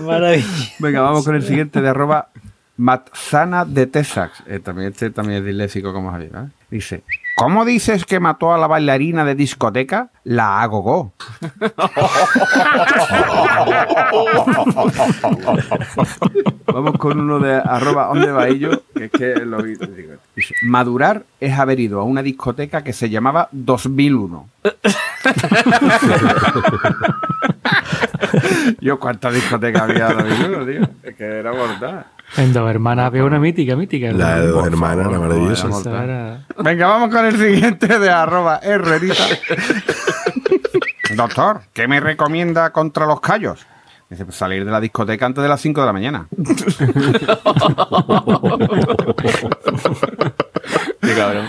Maravilla. Venga, vamos con el siguiente de arroba Matzana de Texas. Eh, también, este también es disléxico como Javier. ¿vale? Dice, ¿cómo dices que mató a la bailarina de discoteca? La agogó. Vamos con uno de arroba donde va que es que lo digo, Madurar es haber ido a una discoteca que se llamaba 2001. Yo cuántas discotecas había en 2001, tío. Es que era mortal. En dos hermanas había una mítica, mítica. La de dos hermanas, la maravillosa. era- Venga, vamos con el siguiente de arroba herrerita. Doctor, ¿qué me recomienda contra los callos? Dice, pues salir de la discoteca antes de las 5 de la mañana. Qué cabrón.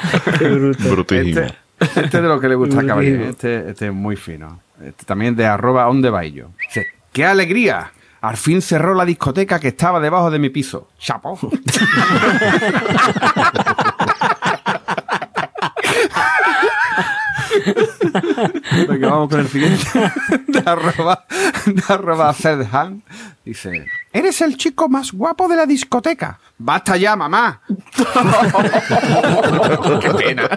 Brutísimo. Este, este es de lo que le gusta a Caballero. Este, este es muy fino. Este también de arroba donde va yo. Dice, ¡qué alegría! Al fin cerró la discoteca que estaba debajo de mi piso. ¡Chapo! Venga, vamos con el siguiente. De arroba, de arroba. Dice, eres el chico más guapo de la discoteca. ¡Basta ya, mamá! Qué pena.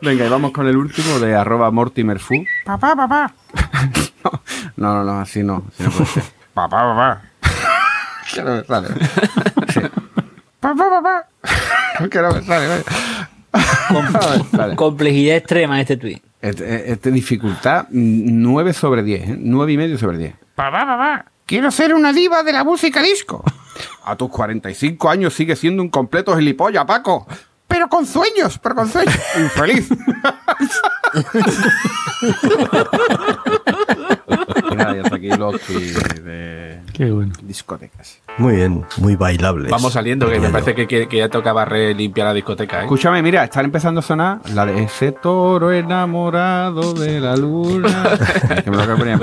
Venga, y vamos con el último de arroba mortimerfu. Papá, papá. No, no, no, así no. Así no puede ser. Papá, papá. Que no me sale. Sí. Papá, papá. Que no me sale. vaya. Sale. Complejidad extrema este tweet. Este, este dificultad 9 sobre 10, ¿eh? 9 y medio sobre 10. Papá, papá, quiero ser una diva de la música disco. A tus 45 años sigues siendo un completo gilipollas, Paco. Pero con sueños, pero con sueños. Infeliz. Nada, y hasta aquí los tweets de Qué bueno. discotecas. Muy bien, muy bailables. Vamos saliendo, que me Bueno. parece que, que- que ya tocaba limpiar la discoteca, ¿eh? Escúchame, mira, están empezando a sonar la de ese toro enamorado de la luna. Que me lo poner.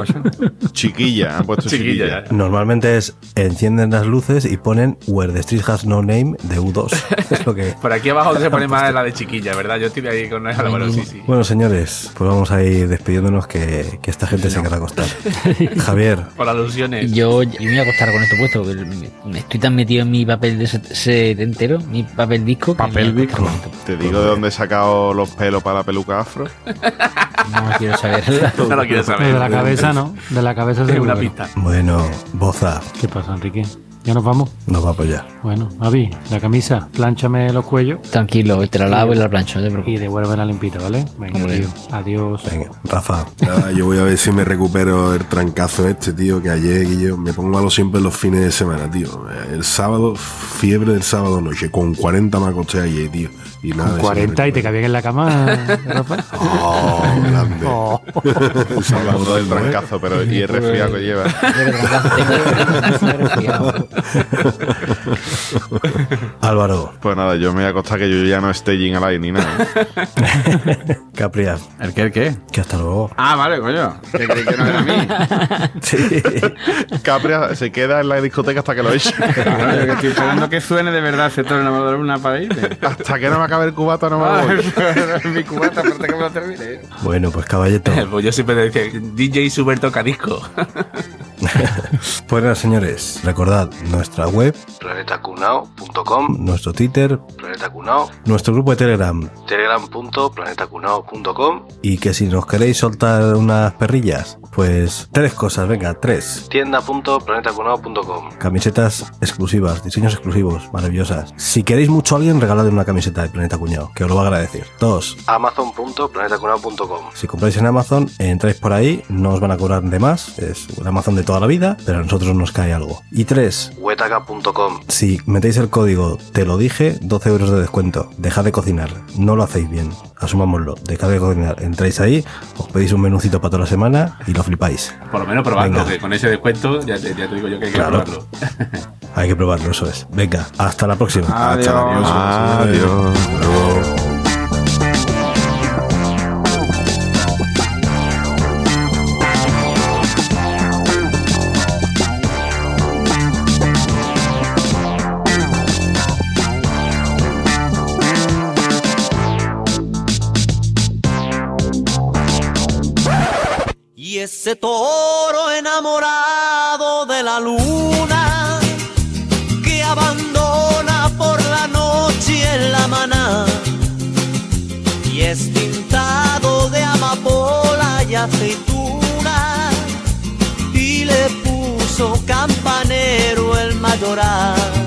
Chiquilla, han puesto Chiquilla, chiquilla. ya. Normalmente es encienden las luces y ponen Where the Street Has No Name de U2. Es lo que. Por aquí abajo se pone más la de chiquilla, ¿verdad? Yo estoy ahí con Álvaro, sí, sí. Bueno, señores, pues vamos a ir despidiéndonos que, que esta gente se queda acostar. Javier, Por alusiones. Yo, yo me voy a acostar con esto puesto. me- me estoy tan metido en mi papel de set- set entero, mi papel disco. Papel disco. Te digo de dónde he sacado los pelos para la peluca afro. No quiero saber. No lo quiero De saber. la cabeza, ¿no? De la cabeza Es una pista. bueno, Boza, ¿Qué pasa, Enrique? ¿Ya nos vamos? nos va a apoyar. Bueno, Avi, la camisa, plánchame los cuellos Tranquilo, te la lavo y la plancho, no te y preocupes. devuélvela limpita, ¿vale? Venga, Hombre. tío. Adiós. Venga, Rafa, Nada, yo voy a ver si me recupero el trancazo este, tío, que ayer y yo me pongo malo siempre los fines de semana, tío. El sábado, fiebre del sábado noche, con 40 me acosté ayer, tío. Y nada, Con eso 40 y te me cabían en la cama, Rafa. Oh, grande. Oh. Del ¿no? trancazo, pero y el resfriado que lleva. Álvaro, Pues nada, yo me voy a acostar que yo ya no staging al aire ni nada. ¿eh? Capria, ¿El qué, el qué? que hasta luego. Ah, vale, coño. Que creí que no era a mí. Sí. Capria se queda en la discoteca hasta que lo eche. Claro, yo que estoy esperando que suene de verdad de la luna para irme. Hasta que no me acabe el cubata no me Ah, voy. mi cubata, aparte que me lo termine. Bueno, pues caballito, Pues yo siempre decía, DJ Super toca disco. Pues nada, señores, recordad nuestra web, planetacunao.com, nuestro Twitter, planetacunao, nuestro grupo de Telegram, telegram.planetacunao.com y que si nos queréis soltar unas perrillas, pues tres cosas, venga, tres. Tienda.planetacunao.com Camisetas exclusivas, diseños exclusivos, maravillosas. Si queréis mucho a alguien, regaladle una camiseta de Planeta Cuñado, que os lo va a agradecer. Dos. Amazon.planetacunao.com Si compráis en Amazon, entráis por ahí, no os van a cobrar de más, es un Amazon de toda la vida, pero a nosotros nos cae algo. Y tres. Wetaca.com Si metéis el código te lo dije, 12 euros de descuento. Dejad de cocinar, no lo hacéis bien, asumámoslo. Dejad de cocinar, entráis ahí, os pedís un menucito para toda la semana y lo flipáis. Por lo menos probando, Venga. que con ese descuento ya te, ya te digo yo que hay que Claro. probarlo. Hay que probarlo, eso es. Venga, hasta la próxima. Adiós. Ese toro enamorado de la luna que abandona por la noche en la maná y es pintado de amapola y aceituna y le puso campanero el mayoral.